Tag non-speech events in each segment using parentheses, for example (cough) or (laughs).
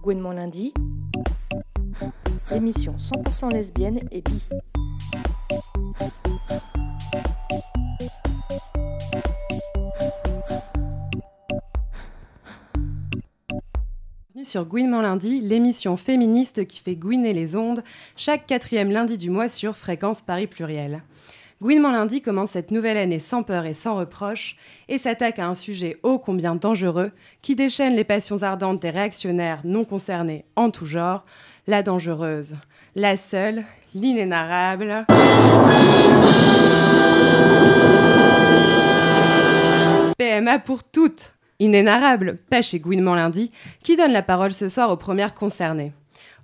Gouinement lundi, l'émission 100% lesbienne et bi. Bienvenue sur Gouinement lundi, l'émission féministe qui fait gouiner les ondes, chaque quatrième lundi du mois sur Fréquence Paris Pluriel. Gouinement lundi commence cette nouvelle année sans peur et sans reproche et s'attaque à un sujet ô combien dangereux qui déchaîne les passions ardentes des réactionnaires non concernés en tout genre, la dangereuse, la seule, l'inénarrable. PMA pour toutes, inénarrable, pas chez Gouinement lundi, qui donne la parole ce soir aux premières concernées.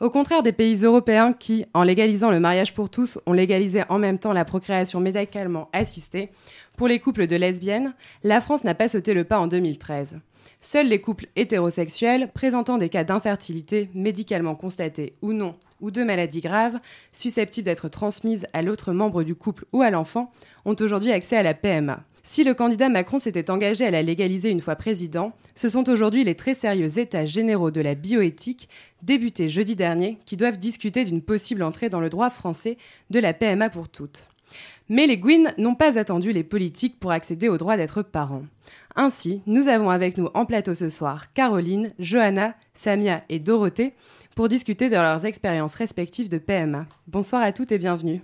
Au contraire des pays européens qui, en légalisant le mariage pour tous, ont légalisé en même temps la procréation médicalement assistée, pour les couples de lesbiennes, la France n'a pas sauté le pas en 2013. Seuls les couples hétérosexuels présentant des cas d'infertilité médicalement constatés ou non, ou de maladies graves, susceptibles d'être transmises à l'autre membre du couple ou à l'enfant, ont aujourd'hui accès à la PMA. Si le candidat Macron s'était engagé à la légaliser une fois président, ce sont aujourd'hui les très sérieux états généraux de la bioéthique, débutés jeudi dernier, qui doivent discuter d'une possible entrée dans le droit français de la PMA pour toutes. Mais les Gwyn n'ont pas attendu les politiques pour accéder au droit d'être parents. Ainsi, nous avons avec nous en plateau ce soir Caroline, Johanna, Samia et Dorothée pour discuter de leurs expériences respectives de PMA. Bonsoir à toutes et bienvenue.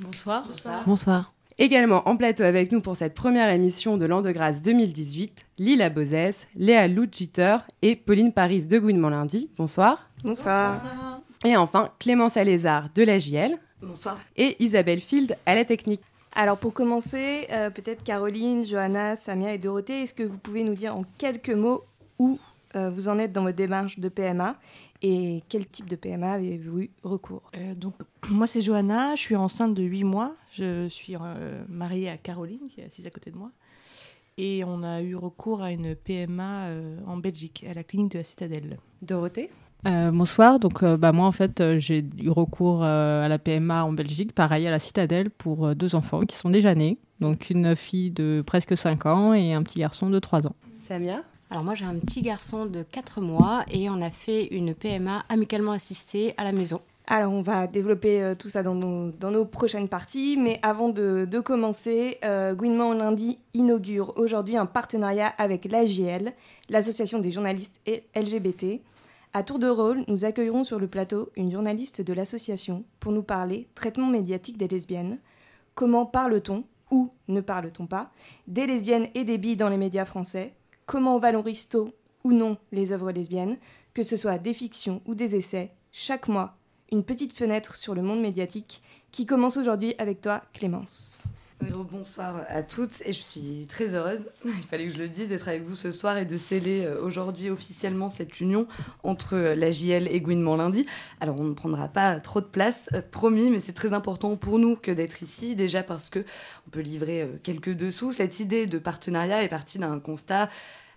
Bonsoir. Bonsoir. Bonsoir. Également en plateau avec nous pour cette première émission de l'an de grâce 2018, Lila Bozès, Léa Loudjiter et Pauline Paris de Gouinement lundi. Bonsoir. Bonsoir. Bonsoir. Et enfin Clémence Alézard de la JL. Bonsoir. Et Isabelle Field à la technique. Alors pour commencer, euh, peut-être Caroline, Johanna, Samia et Dorothée, est-ce que vous pouvez nous dire en quelques mots où euh, vous en êtes dans votre démarche de PMA et quel type de PMA avez-vous eu recours? Euh, Donc moi c'est Johanna, je suis enceinte de 8 mois, je suis euh, mariée à Caroline qui est assise à côté de moi et on a eu recours à une PMA euh, en Belgique, à la clinique de la Citadelle. Dorothée euh, bonsoir, donc euh, bah, moi en fait euh, j'ai eu recours à la PMA en Belgique, pareil à la Citadelle pour deux enfants qui sont déjà nés, donc une fille de presque 5 ans et un petit garçon de 3 ans. Samia Alors moi j'ai un petit garçon de 4 mois et on a fait une PMA amicalement assistée à la maison. Alors on va développer euh, tout ça dans nos, dans nos, prochaines parties, mais avant de, de commencer, euh, Gouinement lundi inaugure aujourd'hui un partenariat avec l'AJL, l'Association des journalistes et LGBT. À tour de rôle, nous accueillerons sur le plateau une journaliste de l'association pour nous parler traitement médiatique des lesbiennes. Comment parle-t-on, ou ne parle-t-on pas, des lesbiennes et des billes dans les médias français? Comment valorise-t-on ou non les œuvres lesbiennes, que ce soit des fictions ou des essais Chaque mois, une petite fenêtre sur le monde médiatique qui commence aujourd'hui avec toi, Clémence. Bonsoir à toutes et je suis très heureuse, (laughs) il fallait que je le dise, d'être avec vous ce soir et de sceller aujourd'hui officiellement cette union entre la JL et Gouinement lundi. Alors on ne prendra pas trop de place, promis, mais c'est très important pour nous que d'être ici, déjà parce que on peut livrer quelques dessous. Cette idée de partenariat est partie d'un constat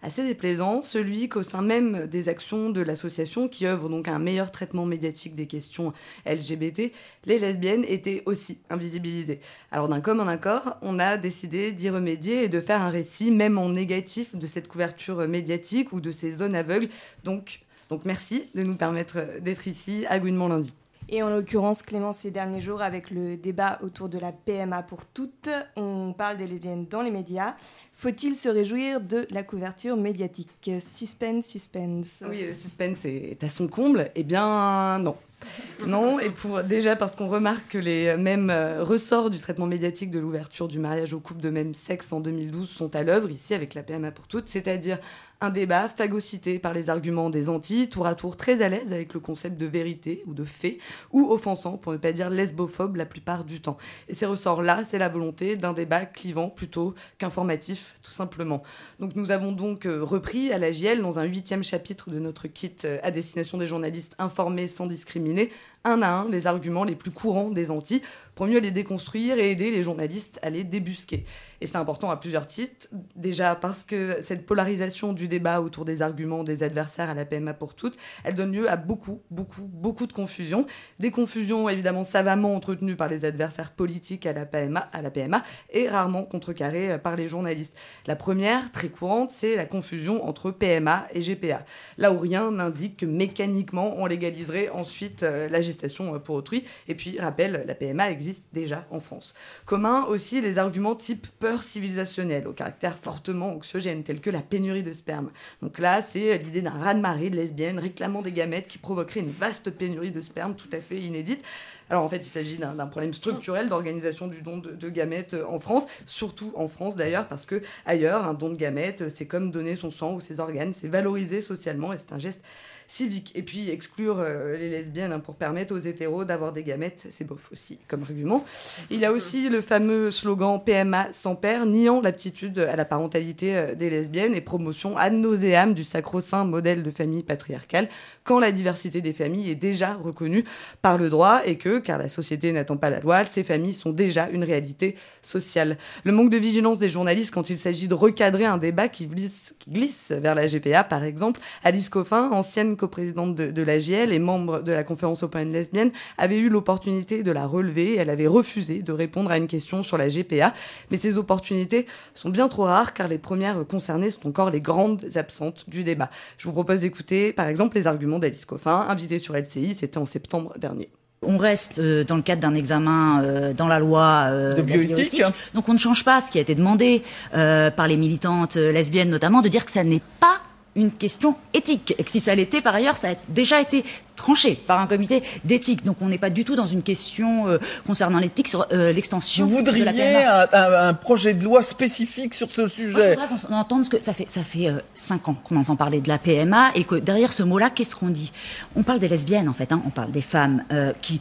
assez déplaisant, celui qu'au sein même des actions de l'association qui œuvre donc à un meilleur traitement médiatique des questions LGBT, les lesbiennes étaient aussi invisibilisées. Alors d'un commun accord, on a décidé d'y remédier et de faire un récit même en négatif de cette couverture médiatique ou de ces zones aveugles. Donc, donc merci de nous permettre d'être ici à Gouinement lundi. Et en l'occurrence, Clémence, ces derniers jours, avec le débat autour de la PMA pour toutes, on parle des lesbiennes dans les médias. Faut-il se réjouir de la couverture médiatique? Suspense, suspense. Oui, le suspense est à son comble. Eh bien, non. (laughs) Non, et pour, déjà parce qu'on remarque que les mêmes ressorts du traitement médiatique de l'ouverture du mariage aux couples de même sexe en 2012 sont à l'œuvre ici avec la PMA pour toutes, c'est-à-dire un débat phagocyté par les arguments des anti, tour à tour très à l'aise avec le concept de vérité ou de fait, ou offensant, pour ne pas dire lesbophobe la plupart du temps. Et ces ressorts-là, c'est la volonté d'un débat clivant plutôt qu'informatif, tout simplement. Donc nous avons donc repris à la JL, dans un huitième chapitre de notre kit à destination des journalistes informés sans discriminer, un à un les arguments les plus courants des anti pour mieux les déconstruire et aider les journalistes à les débusquer. Et c'est important à plusieurs titres. Déjà parce que cette polarisation du débat autour des arguments des adversaires à la PMA pour toutes, elle donne lieu à beaucoup, beaucoup, beaucoup de confusions. Des confusions évidemment savamment entretenues par les adversaires politiques à la PMA, à la PMA et rarement contrecarrées par les journalistes. La première, très courante, c'est la confusion entre PMA et GPA. Là où rien n'indique que mécaniquement on légaliserait ensuite euh, la gestation pour autrui. Et puis, rappel, la PMA existe déjà en France. Commun aussi les arguments type peur civilisationnelle, au caractère fortement anxiogène, tels que la pénurie de sperme. Donc là, c'est l'idée d'un raz-de-marée de lesbiennes réclamant des gamètes qui provoquerait une vaste pénurie de sperme tout à fait inédite. Alors en fait, il s'agit d'un problème structurel d'organisation du don de, gamètes en France, surtout en France d'ailleurs, parce que ailleurs, un don de gamètes, c'est comme donner son sang ou ses organes, c'est valorisé socialement et c'est un geste civique. Et puis exclure euh, les lesbiennes hein, pour permettre aux hétéros d'avoir des gamètes, c'est bof aussi comme argument. Il a aussi le fameux slogan PMA sans père, niant l'aptitude à la parentalité euh, des lesbiennes et promotion ad nauseam du sacro-saint modèle de famille patriarcale quand la diversité des familles est déjà reconnue par le droit et que, car la société n'attend pas la loi, ces familles sont déjà une réalité sociale. Le manque de vigilance des journalistes quand il s'agit de recadrer un débat qui glisse, vers la GPA, par exemple, Alice Coffin, ancienne coprésidente de, de l'AGL et membre de la conférence Open Lesbienne, avait eu l'opportunité de la relever. Elle avait refusé de répondre à une question sur la GPA. Mais ces opportunités sont bien trop rares car les premières concernées sont encore les grandes absentes du débat. Je vous propose d'écouter par exemple les arguments d'Alice Coffin, invitée sur LCI, c'était en septembre dernier. On reste euh, dans le cadre d'un examen euh, dans la loi euh, de bioéthique. Donc on ne change pas ce qui a été demandé par les militantes lesbiennes notamment de dire que ça n'est pas une question éthique. Et que si ça l'était, par ailleurs, ça a déjà été tranché par un comité d'éthique. Donc on n'est pas du tout dans une question euh, concernant l'éthique sur euh, l'extension. Vous voudriez un, un, projet de loi spécifique sur ce sujet Moi, Je voudrais qu'on entende ce que ça fait. Ça fait euh, cinq ans qu'on entend parler de la PMA et que derrière ce mot-là, qu'est-ce qu'on dit? On parle des lesbiennes en fait. Hein. on parle des femmes qui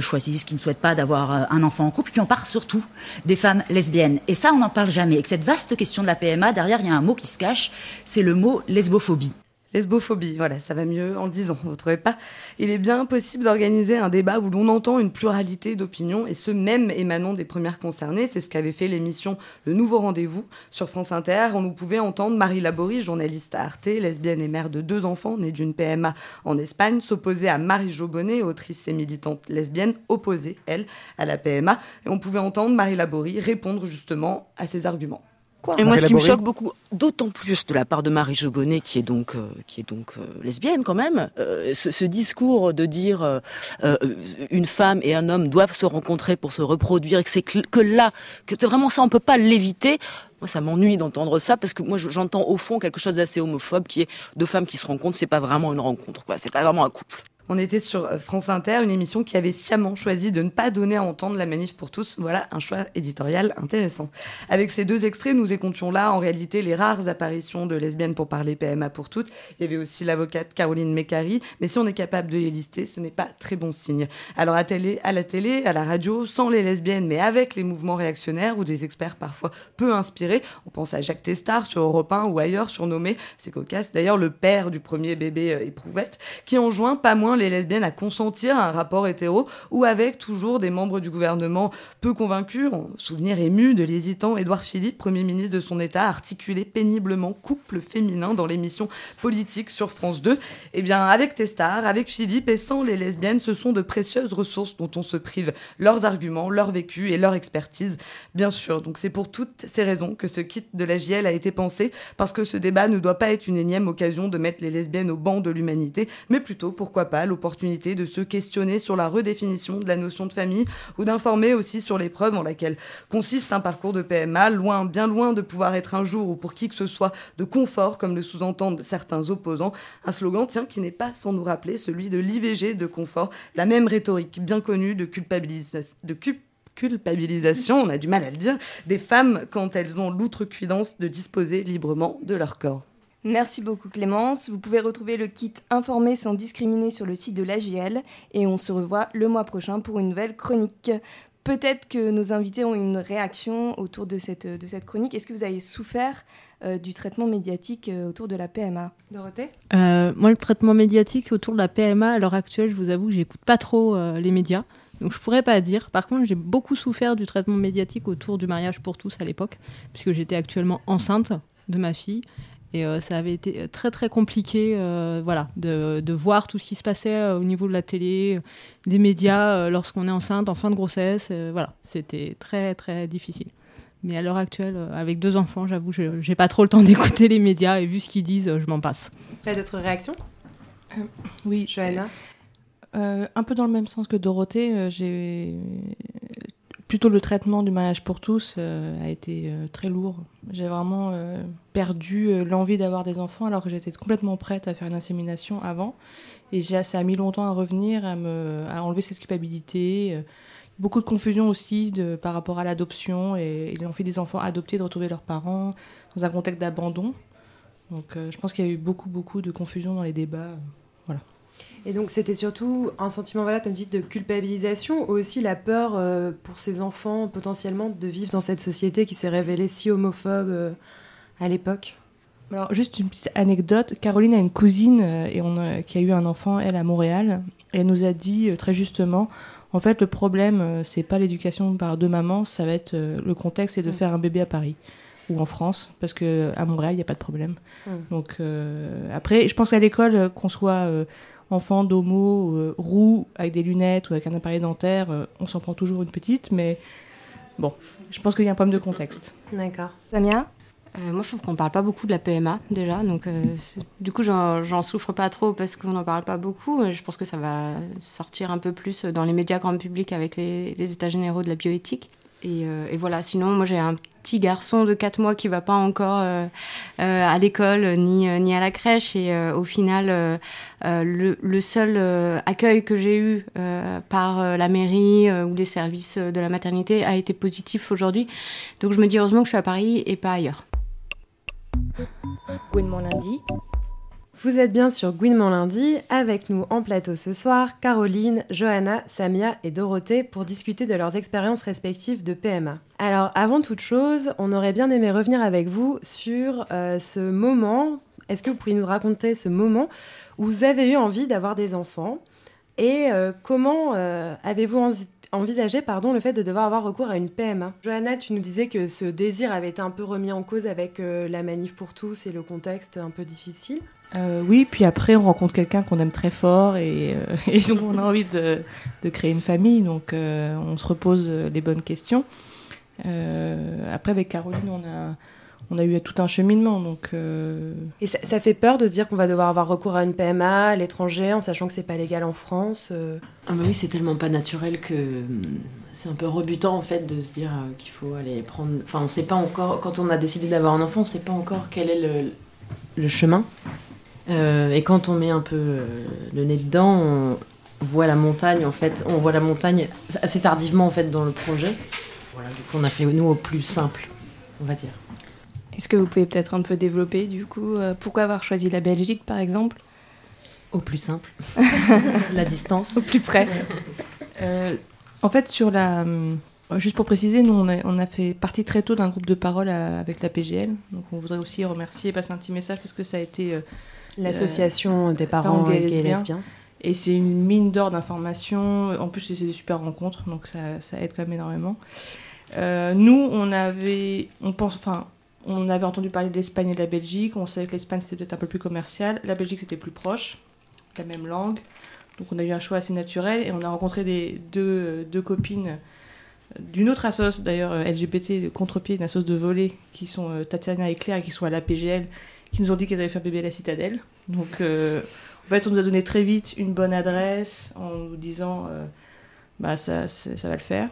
choisissent, qui ne souhaitent pas d'avoir un enfant en couple. Puis on parle surtout des femmes lesbiennes. Et ça, on n'en parle jamais. Et que cette vaste question de la PMA, derrière, il y a un mot qui se cache. C'est le mot lesbophobie. Lesbophobie, voilà, ça va mieux en disant, vous trouvez pas? Il est bien possible d'organiser un débat où l'on entend une pluralité d'opinions, et ce même émanant des premières concernées. C'est ce qu'avait fait l'émission Le Nouveau Rendez-vous sur France Inter. On nous pouvait entendre Marie Laborie, journaliste à Arte, lesbienne et mère de deux enfants, née d'une PMA en Espagne, s'opposer à Marie Jobonnet, autrice et militante lesbienne, opposée, elle, à la PMA. Et on pouvait entendre Marie Laborie répondre justement à ces arguments et moi, ce qui me choque beaucoup, d'autant plus de la part de Marie Jogonnet, qui est donc, euh, qui est donc euh, lesbienne quand même, euh, ce, discours de dire une femme et un homme doivent se rencontrer pour se reproduire, et que c'est que, là, que c'est vraiment ça, on peut pas l'éviter. Moi, ça m'ennuie d'entendre ça parce que moi, j'entends au fond quelque chose d'assez homophobe, qui est deux femmes qui se rencontrent, c'est pas vraiment une rencontre, quoi. C'est pas vraiment un couple. On était sur euh, France Inter, une émission qui avait sciemment choisi de ne pas donner à entendre la manif pour tous. Voilà un choix éditorial intéressant. Avec ces deux extraits, nous écoutons là en réalité les rares apparitions de lesbiennes pour parler PMA pour toutes. Il y avait aussi l'avocate Caroline Mécari, mais si on est capable de les lister, ce n'est pas très bon signe. Alors à, à la télé, à la radio, sans les lesbiennes, mais avec les mouvements réactionnaires ou des experts parfois peu inspirés, on pense à Jacques Testard sur Europe 1 ou ailleurs surnommé, c'est cocasse d'ailleurs, le père du premier bébé euh, éprouvette, qui enjoint pas moins les lesbiennes à consentir à un rapport hétéro ou avec toujours des membres du gouvernement peu convaincus. En souvenir ému de l'hésitant Édouard Philippe, Premier ministre de son État, articulé péniblement couple féminin dans l'émission politique sur France 2. Eh bien, avec Testard, avec Philippe et sans les lesbiennes, ce sont de précieuses ressources dont on se prive. Leurs arguments, leur vécu et leur expertise, bien sûr. Donc c'est pour toutes ces raisons que ce kit de la JL a été pensé, parce que ce débat ne doit pas être une énième occasion de mettre les lesbiennes au banc de l'humanité, mais plutôt, pourquoi pas, l'opportunité de se questionner sur la redéfinition de la notion de famille ou d'informer aussi sur l'épreuve en laquelle consiste un parcours de PMA, loin, bien loin de pouvoir être un jour ou pour qui que ce soit de confort, comme le sous-entendent certains opposants. Un slogan, tiens, qui n'est pas sans nous rappeler celui de l'IVG de confort, la même rhétorique bien connue de culpabilisation. De culpabilisation, on a du mal à le dire, des femmes quand elles ont l'outrecuidance de disposer librement de leur corps. Merci beaucoup Clémence. Vous pouvez retrouver le kit Informé sans discriminer sur le site de l'AGL et on se revoit le mois prochain pour une nouvelle chronique. Peut-être que nos invités ont une réaction autour de cette, de cette chronique. Est-ce que vous avez souffert du traitement médiatique autour de la PMA. Dorothée? Moi, le traitement médiatique autour de la PMA, à l'heure actuelle, je vous avoue que j'écoute pas trop les médias. Donc je pourrais pas dire. Par contre, j'ai beaucoup souffert du traitement médiatique autour du mariage pour tous à l'époque, puisque j'étais actuellement enceinte de ma fille. Et euh, ça avait été très très compliqué euh, voilà, de, de, voir tout ce qui se passait euh, au niveau de la télé, des médias lorsqu'on est enceinte, en fin de grossesse. voilà, c'était très très difficile. Mais à l'heure actuelle, avec deux enfants, j'avoue, je n'ai pas trop le temps d'écouter les médias et vu ce qu'ils disent, je m'en passe. Pas d'autres réactions? Oui, Johanna? Euh, un peu dans le même sens que Dorothée, euh, j'ai plutôt le traitement du mariage pour tous euh, a été très lourd. J'ai vraiment perdu l'envie d'avoir des enfants alors que j'étais complètement prête à faire une insémination avant. Et ça a mis longtemps à revenir, à, enlever cette culpabilité. Beaucoup de confusion aussi par rapport à l'adoption et, et fait des enfants adoptés de retrouver leurs parents dans un contexte d'abandon. Donc je pense qu'il y a eu beaucoup, beaucoup de confusion dans les débats. Et donc c'était surtout un sentiment, voilà, comme dit, de culpabilisation, ou aussi la peur euh, pour ces enfants potentiellement de vivre dans cette société qui s'est révélée si homophobe euh, à l'époque. Alors juste une petite anecdote, Caroline a une cousine euh, et on qui a eu un enfant, elle à Montréal, et elle nous a dit très justement, en fait le problème c'est pas l'éducation par deux mamans, ça va être le contexte et de mm. faire un bébé à Paris ou en France, parce que à Montréal il n'y a pas de problème. Mm. Donc après, je pense qu'à l'école qu'on soit enfant d'homo euh, roux avec des lunettes ou avec un appareil dentaire, euh, on s'en prend toujours une petite, mais bon, je pense qu'il y a un problème de contexte. D'accord. Samia euh, moi, je trouve qu'on parle pas beaucoup de la PMA déjà, donc du coup, j'en souffre pas trop parce qu'on n'en parle pas beaucoup. Je pense que ça va sortir un peu plus dans les médias grand public avec les, les états généraux de la bioéthique. Et, et voilà, sinon, moi, j'ai un petit garçon de 4 mois qui va pas encore euh, euh, à l'école ni, euh, ni à la crèche. Et au final, le, le, seul accueil que j'ai eu par la mairie ou les services de la maternité a été positif aujourd'hui. Donc je me dis heureusement que je suis à Paris et pas ailleurs. Gouinement lundi. Vous êtes bien sur Gouinement lundi, avec nous en plateau ce soir, Caroline, Johanna, Samia et Dorothée pour discuter de leurs expériences respectives de PMA. Alors avant toute chose, on aurait bien aimé revenir avec vous sur euh, ce moment. Est-ce que vous pourriez nous raconter ce moment où vous avez eu envie d'avoir des enfants et euh, comment euh, avez-vous envisagé pardon, le fait de devoir avoir recours à une PMA. Johanna, tu nous disais que ce désir avait été un peu remis en cause avec la manif pour tous et le contexte un peu difficile. Euh, oui, puis après, on rencontre quelqu'un qu'on aime très fort et, euh, (laughs) donc on a envie de, créer une famille. Donc euh, on se repose les bonnes questions. après, avec Caroline, on a, on a eu tout un cheminement. Donc, Et ça, fait peur de se dire qu'on va devoir avoir recours à une PMA à l'étranger en sachant que c'est pas légal en France ah bah Oui, c'est tellement pas naturel que hum, c'est un peu rebutant en fait de se dire qu'il faut aller prendre. Enfin, on sait pas encore, quand on a décidé d'avoir un enfant, on sait pas encore quel est le, le chemin. Euh, et quand on met un peu euh, le nez dedans, on voit la montagne en fait. On voit la montagne assez tardivement en fait dans le projet. Voilà, du coup, on a fait nous au plus simple, on va dire. Est-ce que vous pouvez peut-être un peu développer du coup euh, pourquoi avoir choisi la Belgique par exemple? Au plus simple, (laughs) la distance. Au plus près. en fait, sur la Juste pour préciser, nous, on a, on a fait partie très tôt d'un groupe de parole avec la PGL. Donc, on voudrait aussi remercier et passer un petit message parce que ça a été L'association des parents, gays et lesbiens. Et c'est une mine d'or d'informations. En plus, c'est des super rencontres, donc ça, ça aide quand même énormément. Euh, nous, on avait, on pense, enfin, on avait entendu parler de l'Espagne et de la Belgique. On savait que l'Espagne c'était peut-être un peu plus commercial. La Belgique c'était plus proche, la même langue. Donc on a eu un choix assez naturel et on a rencontré des, deux, deux copines d'une autre assoce d'ailleurs euh, LGBT contre-pied, une assoce de volet qui sont euh, Tatiana et Claire qui sont à la PGL qui nous ont dit qu'elles avaient fait un bébé la citadelle. Donc, euh, en fait, on nous a donné très vite une bonne adresse en nous disant euh, bah, ça, ça va le faire.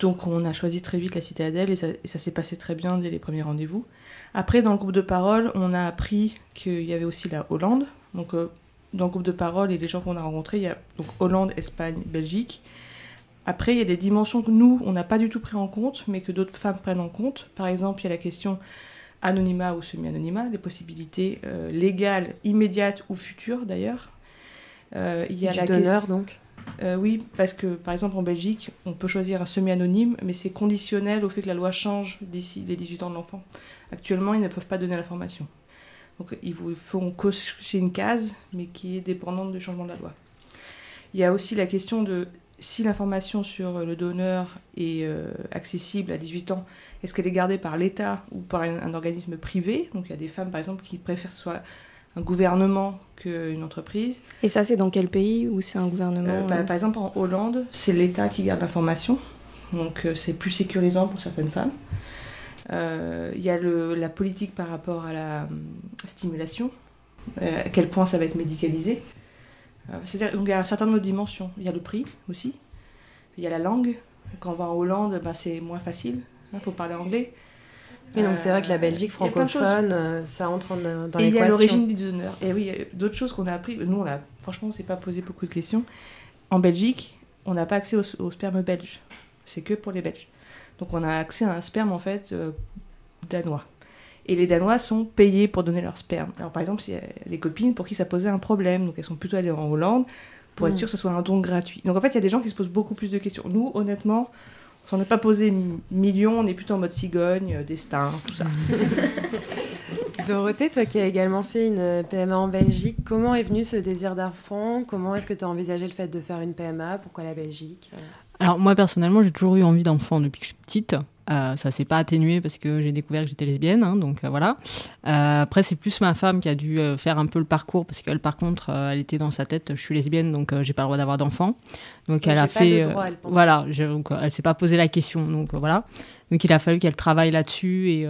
Donc, on a choisi très vite la citadelle et ça, ça s'est passé très bien dès les premiers rendez-vous. Après, dans le groupe de parole, on a appris qu'il y avait aussi la Hollande. Donc, euh, dans le groupe de parole et les gens qu'on a rencontrés, il y a donc Hollande, Espagne, Belgique. Après, il y a des dimensions que nous, on n'a pas du tout pris en compte, mais que d'autres femmes prennent en compte. Par exemple, il y a la question anonymat ou semi-anonymat, les possibilités euh, légales, immédiates ou futures d'ailleurs. Euh, il y a du la donneur donc Euh, oui, parce que par exemple en Belgique, on peut choisir un semi-anonyme, mais c'est conditionnel au fait que la loi change d'ici les 18 ans de l'enfant. Actuellement, ils ne peuvent pas donner l'information. Donc ils vous font cocher une case, mais qui est dépendante du changement de la loi. Il y a aussi la question de si l'information sur le donneur est euh, accessible à 18 ans, est-ce qu'elle est gardée par l'État ou par un, un, organisme privé? Donc il y a des femmes, par exemple, qui préfèrent soit un gouvernement qu'une entreprise. Et ça, c'est dans quel pays ou c'est un gouvernement euh, bah, Par exemple, en Hollande, c'est l'État qui garde l'information. Donc euh, c'est plus sécurisant pour certaines femmes. Euh, il y a le, la politique par rapport à la euh, stimulation, à quel point ça va être médicalisé. C'est-à-dire, donc il y a un certain nombre de dimensions. Il y a le prix aussi. Il y a la langue. Quand on va en Hollande, bah, c'est moins facile. Il faut parler anglais. Oui, donc c'est vrai que la Belgique francophone, euh, ça entre en, dans l'équation. Et il y a l'origine du donneur. Et oui, d'autres choses qu'on a appris. Nous, on a, franchement, on ne s'est pas posé beaucoup de questions. En Belgique, on n'a pas accès au, au, sperme belge. C'est que pour les Belges. Donc on a accès à un sperme, en fait, euh, danois. Et les Danois sont payés pour donner leur sperme. Alors par exemple, il y a les copines pour qui ça posait un problème, donc elles sont plutôt allées en Hollande pour être mmh. sûr que ce soit un don gratuit. Donc en fait, il y a des gens qui se posent beaucoup plus de questions. Nous, honnêtement, on s'en est pas posé millions, on est plutôt en mode cigogne, euh, destin, tout ça. (laughs) Dorothée, toi qui as également fait une PMA en Belgique, comment est venu ce désir d'enfant? Comment est-ce que tu as envisagé le fait de faire une PMA Pourquoi la Belgique? Alors moi personnellement, j'ai toujours eu envie d'enfant depuis que je suis petite. Euh, ça s'est pas atténué parce que j'ai découvert que j'étais lesbienne, hein, donc euh, voilà. Euh, après, c'est plus ma femme qui a dû faire un peu le parcours parce qu'elle, par contre, elle était dans sa tête, je suis lesbienne, donc j'ai pas le droit d'avoir d'enfant. Donc, donc elle a fait, droit, elle voilà, je, donc, elle s'est pas posé la question, donc voilà. Donc il a fallu qu'elle travaille là-dessus et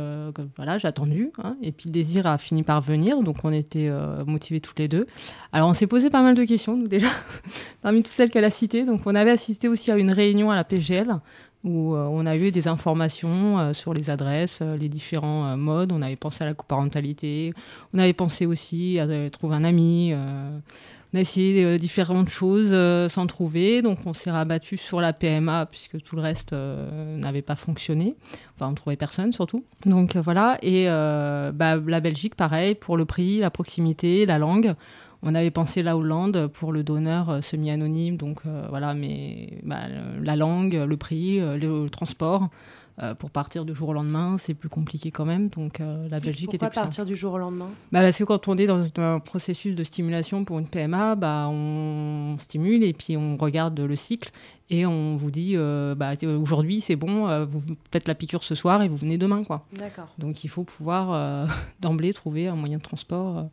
voilà, j'ai attendu. Hein, et puis le désir a fini par venir, donc on était motivés toutes les deux. Alors on s'est posé pas mal de questions, nous déjà, (laughs) parmi toutes celles qu'elle a citées. Donc on avait assisté aussi à une réunion à la PGL où euh, on a eu des informations euh, sur les adresses, euh, les différents modes. On avait pensé à la coparentalité, on avait pensé aussi à trouver un ami. On a essayé différentes choses sans trouver, donc on s'est rabattu sur la PMA puisque tout le reste n'avait pas fonctionné. Enfin, on trouvait personne surtout. Donc voilà, et bah, la Belgique, pareil, pour le prix, la proximité, la langue. On avait pensé la Hollande pour le donneur euh, semi-anonyme, donc euh, voilà, mais bah, la langue, le prix, euh, le transport. Euh, pour partir du jour au lendemain, c'est plus compliqué quand même. Donc euh, la Belgique Pourquoi était plus partir du jour au lendemain? Bah, Parce que quand on est dans un processus de stimulation pour une PMA, bah, on stimule et puis on regarde le cycle et on vous dit euh, bah, aujourd'hui c'est bon, vous faites la piqûre ce soir et vous venez demain. quoi. D'accord. Donc il faut pouvoir (laughs) d'emblée trouver un moyen de transport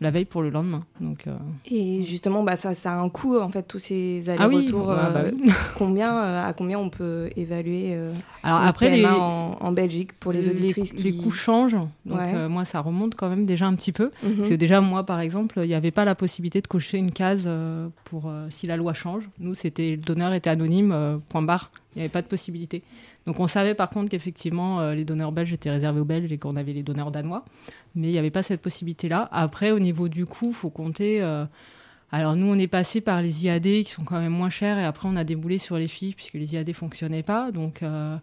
la veille pour le lendemain. Donc, euh... Et justement, bah, ça, ça a un coût, en fait, tous ces allers-retours. Ah oui, bah, bah, oui. (laughs) combien, euh, à combien on peut évaluer euh, Alors après, les... en, en, Belgique pour les auditrices les, qui... les coûts changent. Donc Ouais. euh, moi, ça remonte quand même déjà un petit peu. Mhm. Parce que déjà, moi, par exemple, il n'y avait pas la possibilité de cocher une case euh, pour euh, si la loi change. Nous, c'était le donneur était anonyme, euh, point barre. Il n'y avait pas de possibilité. Donc on savait par contre qu'effectivement euh, les donneurs belges étaient réservés aux Belges et qu'on avait les donneurs danois, mais il n'y avait pas cette possibilité-là. Après, au niveau du coût, faut compter. euh, alors nous, on est passé par les IAD qui sont quand même moins chers et après on a déboulé sur les filles puisque les IAD fonctionnaient pas. Donc euh,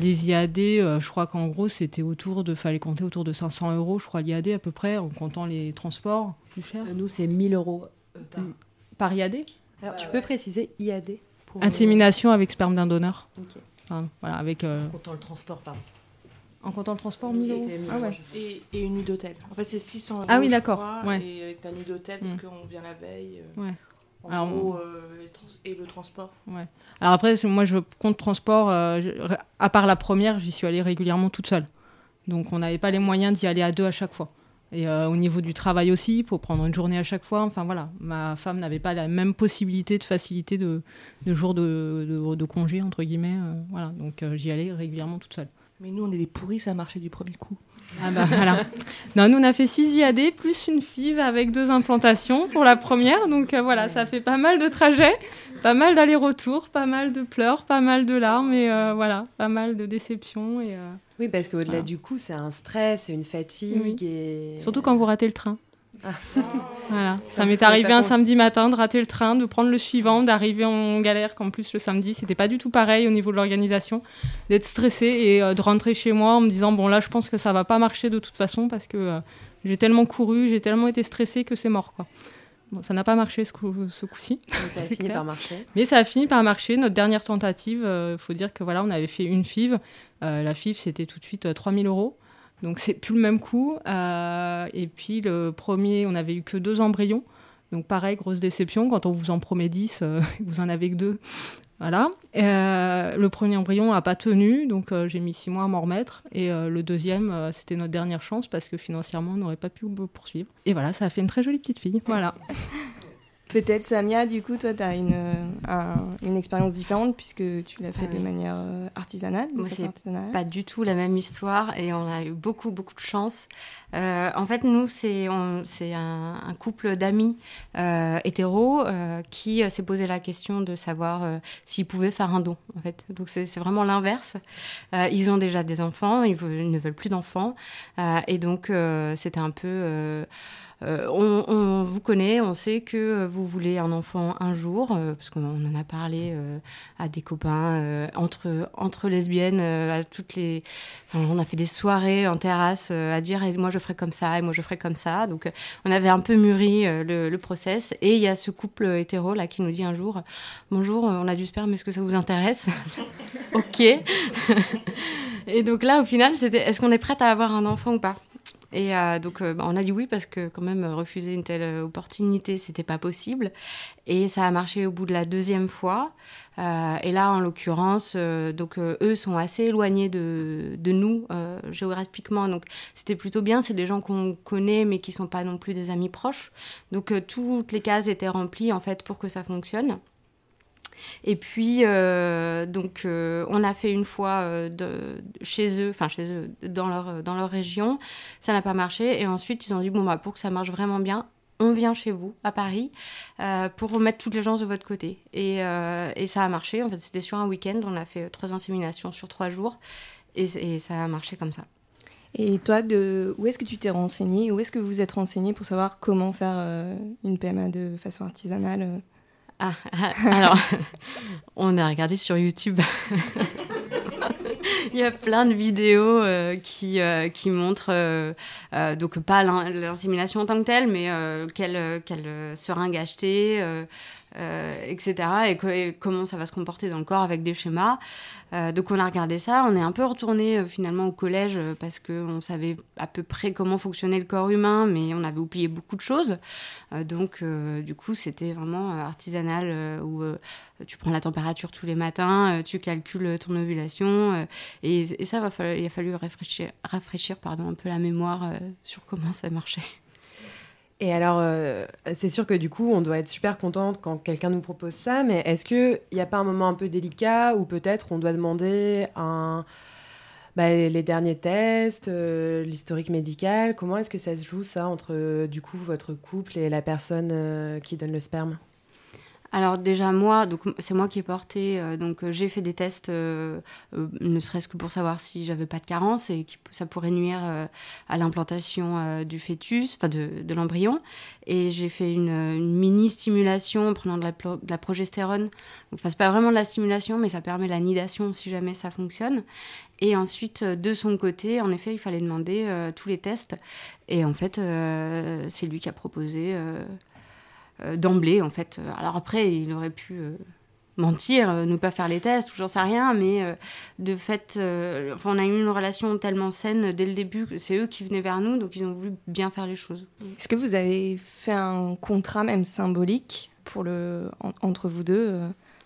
les IAD, euh, je crois qu'en gros c'était autour de, fallait compter autour de 500 euros, je crois l'IAD à peu près en comptant les transports plus chers. Nous, c'est 1000 euros par. Par IAD Alors tu peux préciser IAD pour... Insémination avec sperme d'un donneur. Ok. Enfin, voilà, avec. euh, En comptant le transport, pardon. En comptant le transport, Nous, 1000 euros. c'était 1000 Ah ouais. Et, et une nuit d'hôtel. En fait, c'est 600 euros. Ah oui, d'accord, ouais. Et avec la nuit d'hôtel, parce Mm. qu'on vient la veille. euh, Ouais. En Alors, gros, euh, et le transport. Ouais. Alors après, c'est- moi, je compte transport. euh, je- à part la première, j'y suis allée régulièrement toute seule. Donc, on n'avait pas les moyens d'y aller à deux à chaque fois. Et euh, au niveau du travail aussi, il faut prendre une journée à chaque fois. Enfin voilà, ma femme n'avait pas la même possibilité de facilité de, jours de, de, de congé, entre guillemets. euh, voilà, donc euh, j'y allais régulièrement toute seule. Mais nous, on est des pourris, ça a marché du premier coup. Ah bah voilà. Non, nous on a fait 6 IAD plus une FIV avec deux implantations pour la première. Donc euh, voilà, ça fait pas mal de trajets, pas mal d'allers-retours, pas mal de pleurs, pas mal de larmes et euh, voilà, pas mal de déceptions. Et, euh, Oui, parce qu'au-delà Voilà. du coup, c'est un stress, une fatigue et... Surtout quand vous ratez le train. Ah. Voilà. Ça m'est arrivé un compte. samedi matin de rater le train, de prendre le suivant, d'arriver en galère, qu'en plus le samedi, c'était pas du tout pareil au niveau de l'organisation, d'être stressé et euh, de rentrer chez moi en me disant bon là je pense que ça va pas marcher de toute façon parce que euh, j'ai tellement couru, j'ai tellement été stressée que c'est mort quoi. Bon, ça n'a pas marché ce, coup, ce coup-ci. Mais ça a (laughs) fini par marcher. Mais ça a fini par marcher. Notre dernière tentative, il faut dire que voilà, on avait fait une FIV. la FIV, c'était tout de suite 3000 euros. Donc c'est plus le même coût. et puis le premier, on n'avait eu que deux embryons. Donc pareil, grosse déception, quand on vous en promet 10, (laughs) vous en avez que deux. Voilà. Euh, le premier embryon n'a pas tenu, donc euh, j'ai mis six mois à m'en remettre. Et euh, le deuxième, c'était notre dernière chance parce que financièrement, on n'aurait pas pu poursuivre. Et voilà, ça a fait une très jolie petite fille. Voilà. (laughs) Peut-être Samia, du coup, toi, tu as une, une expérience différente puisque tu l'as fait de manière artisanale. Moi, c'est pas du tout la même histoire et on a eu beaucoup, beaucoup de chance. Euh, en fait, nous, c'est un, un, couple d'amis euh, hétéros euh, qui s'est posé la question de savoir s'ils pouvaient faire un don. En fait, donc c'est vraiment l'inverse. ils ont déjà des enfants, ils, ils ne veulent plus d'enfants, et donc c'était un peu euh, on, vous connaît, on sait que vous voulez un enfant un jour, euh, parce qu'on en a parlé euh, à des copains entre, lesbiennes, à toutes les. On a fait des soirées en terrasse à dire moi je ferai comme ça et moi je ferai comme ça. Donc on avait un peu mûri le, le, process. Et il y a ce couple hétéro là qui nous dit un jour Bonjour, on a du sperme, est-ce que ça vous intéresse? (laughs) Ok. (laughs) et donc là, au final, c'était est-ce qu'on est prête à avoir un enfant ou pas? Et euh, donc, euh, bah, on a dit oui parce que quand même refuser une telle euh, opportunité, c'était pas possible. Et ça a marché au bout de la deuxième fois. et là, en l'occurrence, donc eux sont assez éloignés de, de nous géographiquement, donc c'était plutôt bien. C'est des gens qu'on connaît, mais qui sont pas non plus des amis proches. Donc toutes les cases étaient remplies en fait pour que ça fonctionne. Et puis, euh, donc, euh, on a fait une fois euh, chez eux, enfin chez eux, dans leur, dans leur région. Ça n'a pas marché. Et ensuite, ils ont dit, bon, bah, pour que ça marche vraiment bien, on vient chez vous, à Paris, pour remettre toutes les gens de votre côté. Et, et ça a marché. En fait, c'était sur un week-end. On a fait trois inséminations sur trois jours. Et, ça a marché comme ça. Et toi, où est-ce que tu t'es renseigné Où est-ce que vous êtes renseigné pour savoir comment faire une PMA de façon artisanale ah, alors, (laughs) on a regardé sur YouTube. (laughs) (laughs) Il y a plein de vidéos euh, qui, euh, qui montrent, euh, donc pas l'insémination en tant que telle, mais quelle, quelle seringue acheter, etc. Et, comment ça va se comporter dans le corps avec des schémas. Donc on a regardé ça, on est un peu retourné finalement au collège parce qu'on savait à peu près comment fonctionnait le corps humain, mais on avait oublié beaucoup de choses. donc du coup c'était vraiment artisanal où tu prends la température tous les matins, tu calcules ton ovulation et, ça va il a fallu rafraîchir, pardon, un peu la mémoire sur comment ça marchait. Et alors, c'est sûr que du coup, on doit être super contente quand quelqu'un nous propose ça, mais est-ce qu'il n'y a pas un moment un peu délicat où peut-être on doit demander un, bah, les, derniers tests, l'historique médical? Comment est-ce que ça se joue ça entre du coup votre couple et la personne qui donne le sperme? Alors déjà moi, donc c'est moi qui ai porté, euh, donc euh, j'ai fait des tests, euh, ne serait-ce que pour savoir si j'avais pas de carence et que ça pourrait nuire à l'implantation du fœtus, enfin de, l'embryon. Et j'ai fait une, mini stimulation en prenant de la, progestérone. Enfin c'est pas vraiment de la stimulation, mais ça permet la nidation si jamais ça fonctionne. Et ensuite, de son côté, en effet, il fallait demander tous les tests. Et en fait, c'est lui qui a proposé d'emblée, en fait. Alors après, il aurait pu euh, mentir, euh, ne pas faire les tests, j'en sais rien, mais de fait, enfin, on a eu une relation tellement saine dès le début que c'est eux qui venaient vers nous, donc ils ont voulu bien faire les choses. Est-ce que vous avez fait un contrat même symbolique pour le, entre vous deux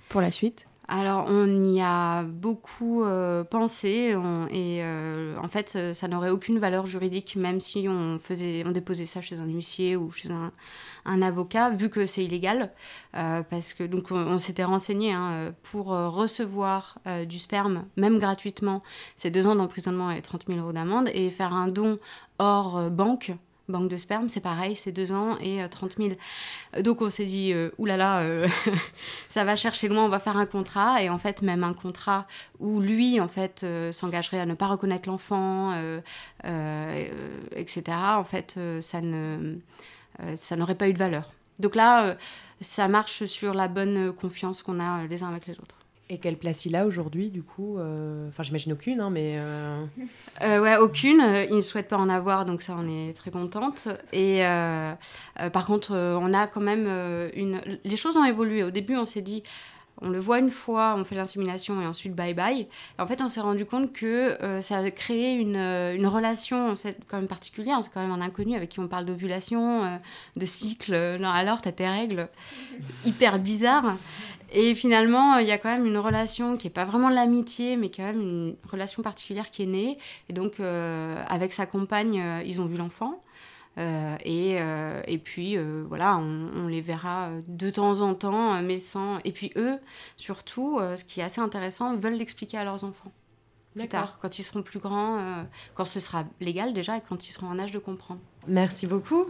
pour la suite? Alors, on y a beaucoup euh, pensé et euh, en fait, ça n'aurait aucune valeur juridique, même si on, faisait, on déposait ça chez un huissier ou chez un, avocat, vu que c'est illégal. Euh, parce que, donc, on, s'était renseigné hein, pour recevoir du sperme, même gratuitement, c'est deux ans d'emprisonnement et 30 000 euros d'amende, et faire un don hors banque banque de sperme, c'est pareil, c'est deux ans et 30 euh, 000. Donc on s'est dit, euh, oulala, euh, (laughs) ça va chercher loin, on va faire un contrat. Et en fait, même un contrat où lui, en fait, s'engagerait à ne pas reconnaître l'enfant, etc., en fait, ça ça n'aurait pas eu de valeur. Donc là, ça marche sur la bonne confiance qu'on a les uns avec les autres. Et quelle place il a aujourd'hui, du coup euh, Enfin, j'imagine aucune, hein, mais. Euh... Euh, ouais, aucune. Il ne souhaite pas en avoir, donc ça, on est très contente. Et par contre, on a quand même une. Les choses ont évolué. Au début, on s'est dit. On le voit une fois, on fait l'insémination et ensuite bye bye. En fait, on s'est rendu compte que ça a créé une, une relation quand même particulière. C'est quand même un inconnu avec qui on parle d'ovulation, de cycle. Non, alors, t'as tes règles. Hyper bizarre. Et finalement, il y a quand même une relation qui n'est pas vraiment l'amitié, mais quand même une relation particulière qui est née. Et donc, euh, avec sa compagne, euh, ils ont vu l'enfant. Euh, et, et, puis, voilà, on, les verra de temps en temps, mais sans. Et puis, eux, surtout, ce qui est assez intéressant, veulent l'expliquer à leurs enfants. Plus tard, quand ils seront plus grands, quand ce sera légal déjà, et quand ils seront en âge de comprendre. Merci beaucoup.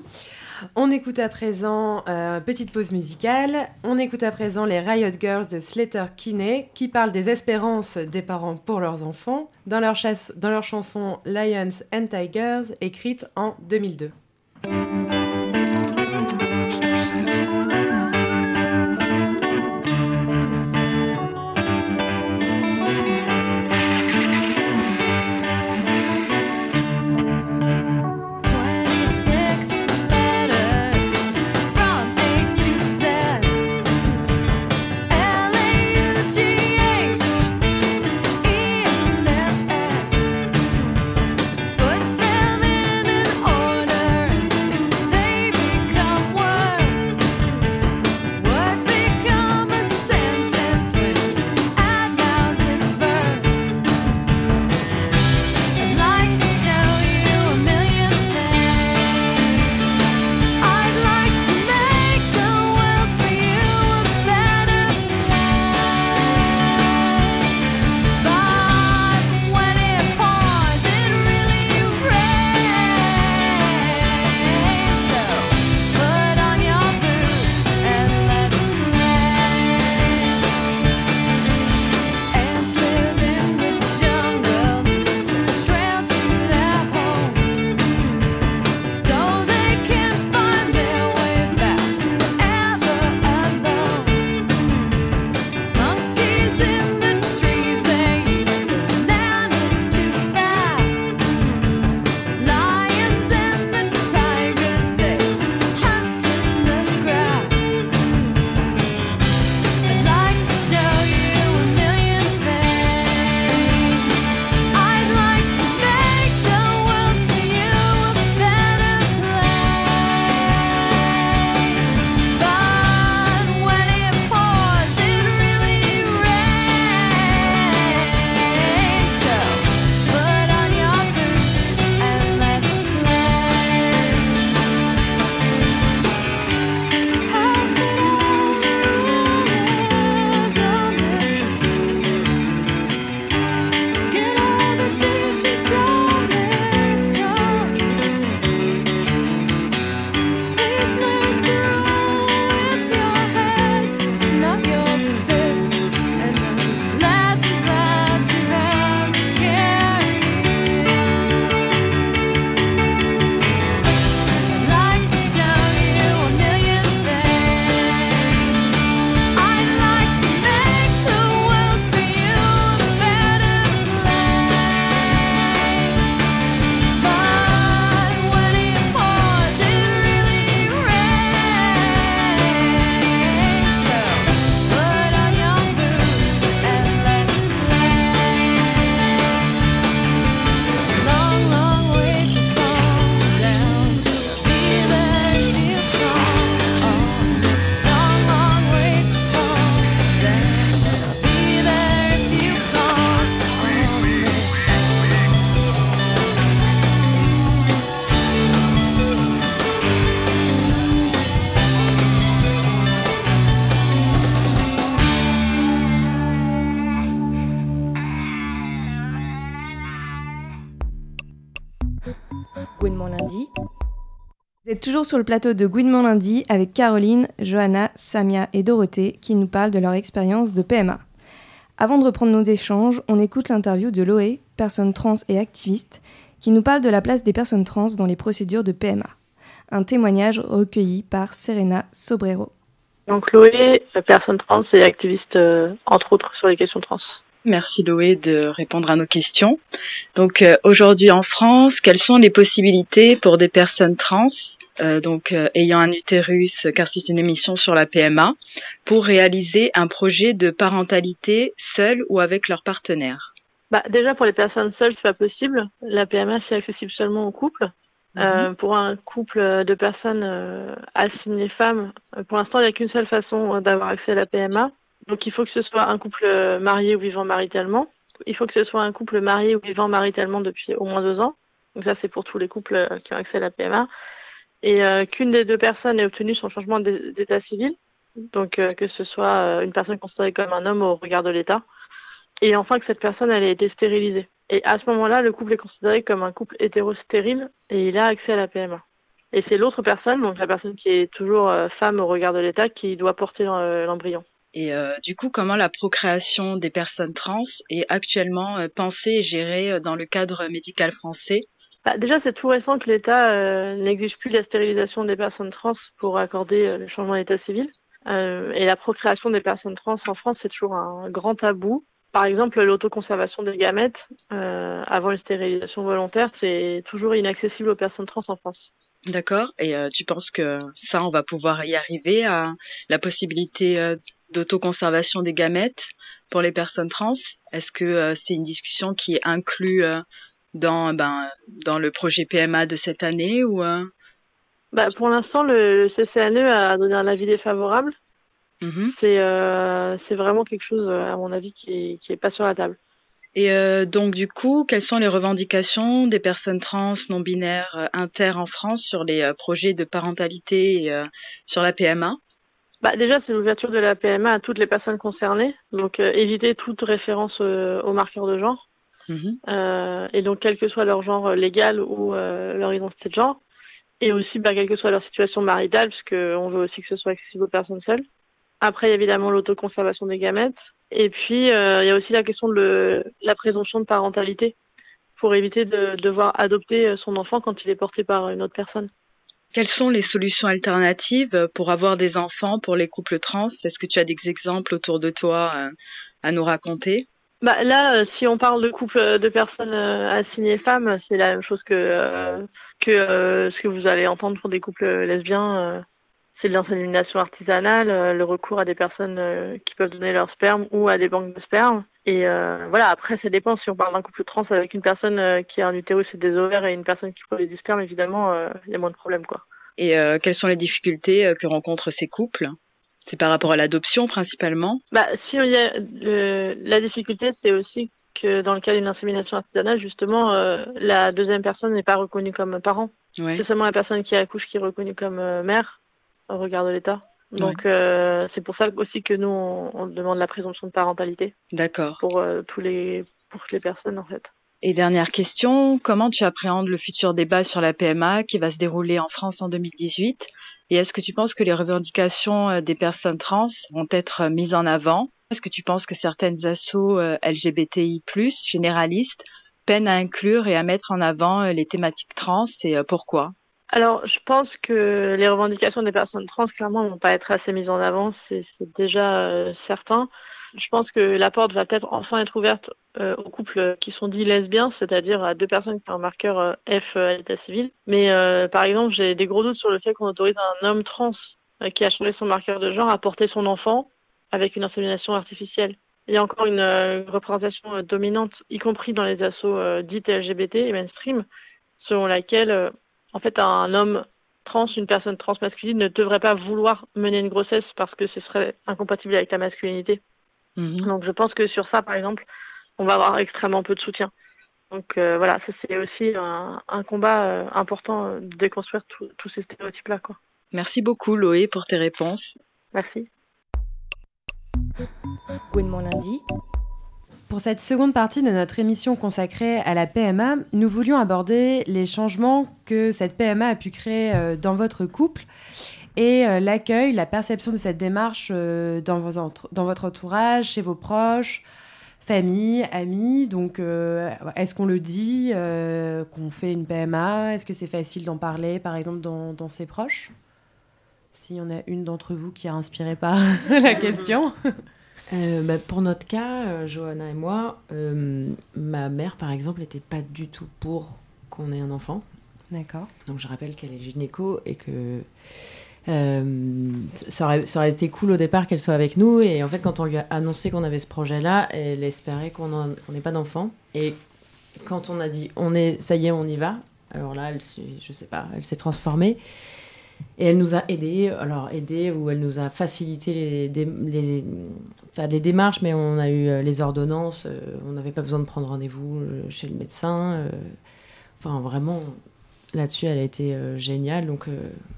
On écoute à présent, euh, petite pause musicale, on écoute à présent les Riot Girls de Slater Kinney qui parlent des espérances des parents pour leurs enfants dans leur, dans leur chanson Lions and Tigers écrite en 2002. Toujours sur le plateau de Gouinement Lundi avec Caroline, Johanna, Samia et Dorothée qui nous parlent de leur expérience de PMA. Avant de reprendre nos échanges, on écoute l'interview de Loé, personne trans et activiste, qui nous parle de la place des personnes trans dans les procédures de PMA. Un témoignage recueilli par Serena Sobrero. Donc Loé, personne trans et activiste entre autres sur les questions trans. Merci Loé de répondre à nos questions. Donc aujourd'hui en France, quelles sont les possibilités pour des personnes trans euh, donc euh, ayant un utérus, car c'est une émission sur la PMA, pour réaliser un projet de parentalité seul ou avec leur partenaire bah, Déjà, pour les personnes seules, c'est pas possible. La PMA, c'est accessible seulement aux couples. Euh, mhm. pour un couple de personnes assignées femmes, pour l'instant, il n'y a qu'une seule façon d'avoir accès à la PMA. Donc, il faut que ce soit un couple marié ou vivant maritalement. Il faut que ce soit un couple marié ou vivant maritalement depuis au moins deux ans. Donc, ça, c'est pour tous les couples qui ont accès à la PMA et euh, qu'une des deux personnes ait obtenu son changement d'état civil, donc euh, que ce soit euh, une personne considérée comme un homme au regard de l'État, et enfin que cette personne elle ait été stérilisée. Et à ce moment-là, le couple est considéré comme un couple hétérostérile et il a accès à la PMA. Et c'est l'autre personne, donc la personne qui est toujours femme au regard de l'État, qui doit porter l'embryon. Et du coup, comment la procréation des personnes trans est actuellement pensée et gérée dans le cadre médical français? Bah, déjà, c'est tout récent que l'État euh, n'exige plus la stérilisation des personnes trans pour accorder euh, le changement d'état civil. Euh, et la procréation des personnes trans en France, c'est toujours un grand tabou. Par exemple, l'autoconservation des gamètes avant une stérilisation volontaire, c'est toujours inaccessible aux personnes trans en France. D'accord. Et tu penses que ça, on va pouvoir y arriver à la possibilité d'autoconservation des gamètes pour les personnes trans? Est-ce que c'est une discussion qui inclut dans, ben, dans le projet PMA de cette année ou euh? bah, Pour l'instant, le CCNE a donné un avis défavorable. Mm-hmm. C'est euh, c'est vraiment quelque chose, à mon avis, qui est, qui est pas sur la table. Et euh, donc, du coup, quelles sont les revendications des personnes trans, non-binaires, inter en France sur les euh, projets de parentalité et sur la PMA bah, Déjà, c'est l'ouverture de la PMA à toutes les personnes concernées. Donc, éviter toute référence aux marqueurs de genre. Mhm. Euh, et donc, quel que soit leur genre légal ou euh, leur identité de genre, et aussi bah, quelle que soit leur situation maritale, puisqu'on veut aussi que ce soit accessible aux personnes seules. Après, évidemment l'autoconservation des gamètes. Et puis, euh, il y a aussi la question de la présomption de parentalité pour éviter de devoir adopter son enfant quand il est porté par une autre personne. Quelles sont les solutions alternatives pour avoir des enfants pour les couples trans? Est-ce que tu as des exemples autour de toi à nous raconter? Bah, là, euh, si on parle de couple euh, de personnes euh, assignées femmes, c'est la même chose que que ce que vous allez entendre pour des couples lesbiens. c'est de l'insémination artisanale, le recours à des personnes qui peuvent donner leur sperme ou à des banques de sperme. Et voilà, après, ça dépend. Si on parle d'un couple trans avec une personne qui a un utérus et des ovaires et une personne qui produit du sperme, évidemment, il y a moins de problèmes, quoi. Et quelles sont les difficultés que rencontrent ces couples? C'est par rapport à l'adoption principalement? Bah, Si il y a la difficulté, c'est aussi que dans le cas d'une insémination artisanale, justement, euh, la deuxième personne n'est pas reconnue comme parent. C'est seulement la personne qui accouche qui est reconnue comme euh, mère au regard de l'État. Donc euh, c'est pour ça aussi que nous on, demande la présomption de parentalité. D'accord. Pour tous les pour toutes les personnes en fait. Et dernière question, comment tu appréhendes le futur débat sur la PMA qui va se dérouler en France en 2018 et est-ce que tu penses que les revendications euh, des personnes trans vont être euh, mises en avant? Est-ce que tu penses que certaines assos euh, LGBTI+, généralistes, peinent à inclure et à mettre en avant les thématiques trans et pourquoi? Alors, je pense que les revendications des personnes trans, clairement, vont pas être assez mises en avant, c'est déjà certain. Je pense que la porte va peut-être enfin être ouverte euh, aux couples qui sont dits lesbiens, c'est-à-dire à deux personnes qui ont un marqueur euh, F à l'état civil. Mais euh, par exemple, j'ai des gros doutes sur le fait qu'on autorise un homme trans qui a changé son marqueur de genre à porter son enfant avec une insémination artificielle. Il y a encore une représentation dominante, y compris dans les assauts dites LGBT et mainstream, selon laquelle, en fait, un homme trans, une personne trans masculine ne devrait pas vouloir mener une grossesse parce que ce serait incompatible avec la masculinité. Mhm. Donc je pense que sur ça, par exemple, on va avoir extrêmement peu de soutien. Donc euh, voilà, ça c'est aussi un, combat euh, important euh, de déconstruire tous ces stéréotypes-là. Quoi. Merci beaucoup Loé pour tes réponses. Merci. lundi. Pour cette seconde partie de notre émission consacrée à la PMA, nous voulions aborder les changements que cette PMA a pu créer dans votre couple et l'accueil, la perception de cette démarche dans, vos dans votre entourage, chez vos proches, famille, amis. Donc, euh, est-ce qu'on le dit qu'on fait une PMA Est-ce que c'est facile d'en parler, par exemple, dans, dans ses proches? S'il y en a une d'entre vous qui est inspirée par (laughs) la question. Euh, bah, pour notre cas, euh, Johanna et moi, euh, ma mère, par exemple, n'était pas du tout pour qu'on ait un enfant. D'accord. Donc je rappelle qu'elle est gynéco et que ça, aurait, ça, aurait, été cool au départ qu'elle soit avec nous. Et en fait, quand on lui a annoncé qu'on avait ce projet-là, elle espérait qu'on n'ait pas d'enfant. Et quand on a dit on est, ça y est, on y va, alors là, elle, je sais pas, elle s'est transformée. Et elle nous a aidés, alors aidés ou elle nous a facilité les, démarches, mais on a eu euh, les ordonnances, euh, on n'avait pas besoin de prendre rendez-vous euh, chez le médecin. enfin, vraiment, là-dessus, elle a été géniale. Donc,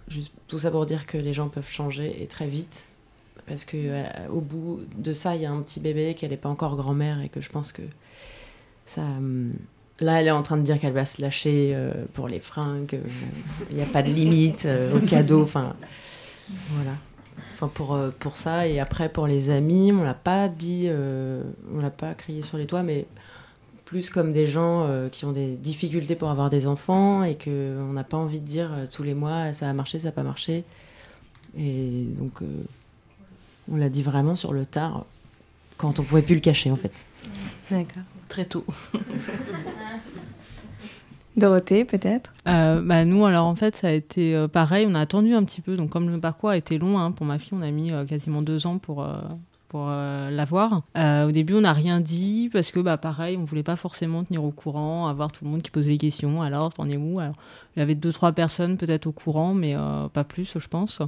juste tout ça pour dire que les gens peuvent changer et très vite. Parce que au bout de ça, il y a un petit bébé, qu'elle n'est pas encore grand-mère et que je pense que ça. Hum, Là, elle est en train de dire qu'elle va se lâcher euh, pour les fringues. Il n'y a pas de limite euh, au cadeau. Enfin, voilà. Enfin, pour, euh, pour ça. Et après, pour les amis, on l'a pas dit, on l'a pas crié sur les toits, mais plus comme des gens qui ont des difficultés pour avoir des enfants et qu'on n'a pas envie de dire tous les mois ça a marché, ça n'a pas marché. Et donc, on l'a dit vraiment sur le tard, quand on pouvait plus le cacher, en fait. D'accord très tôt. (laughs) Dorothée, peut-être? Euh, bah Nous, alors en fait, ça a été euh, pareil. On a attendu un petit peu. Donc, comme le parcours a été long, hein, pour ma fille, on a mis euh, quasiment deux ans pour, pour l'avoir. au début, on n'a rien dit parce que, bah, pareil, on voulait pas forcément tenir au courant, avoir tout le monde qui posait les questions. Alors, t'en es où? Alors, Il y avait deux, trois personnes peut-être au courant, mais pas plus, je pense.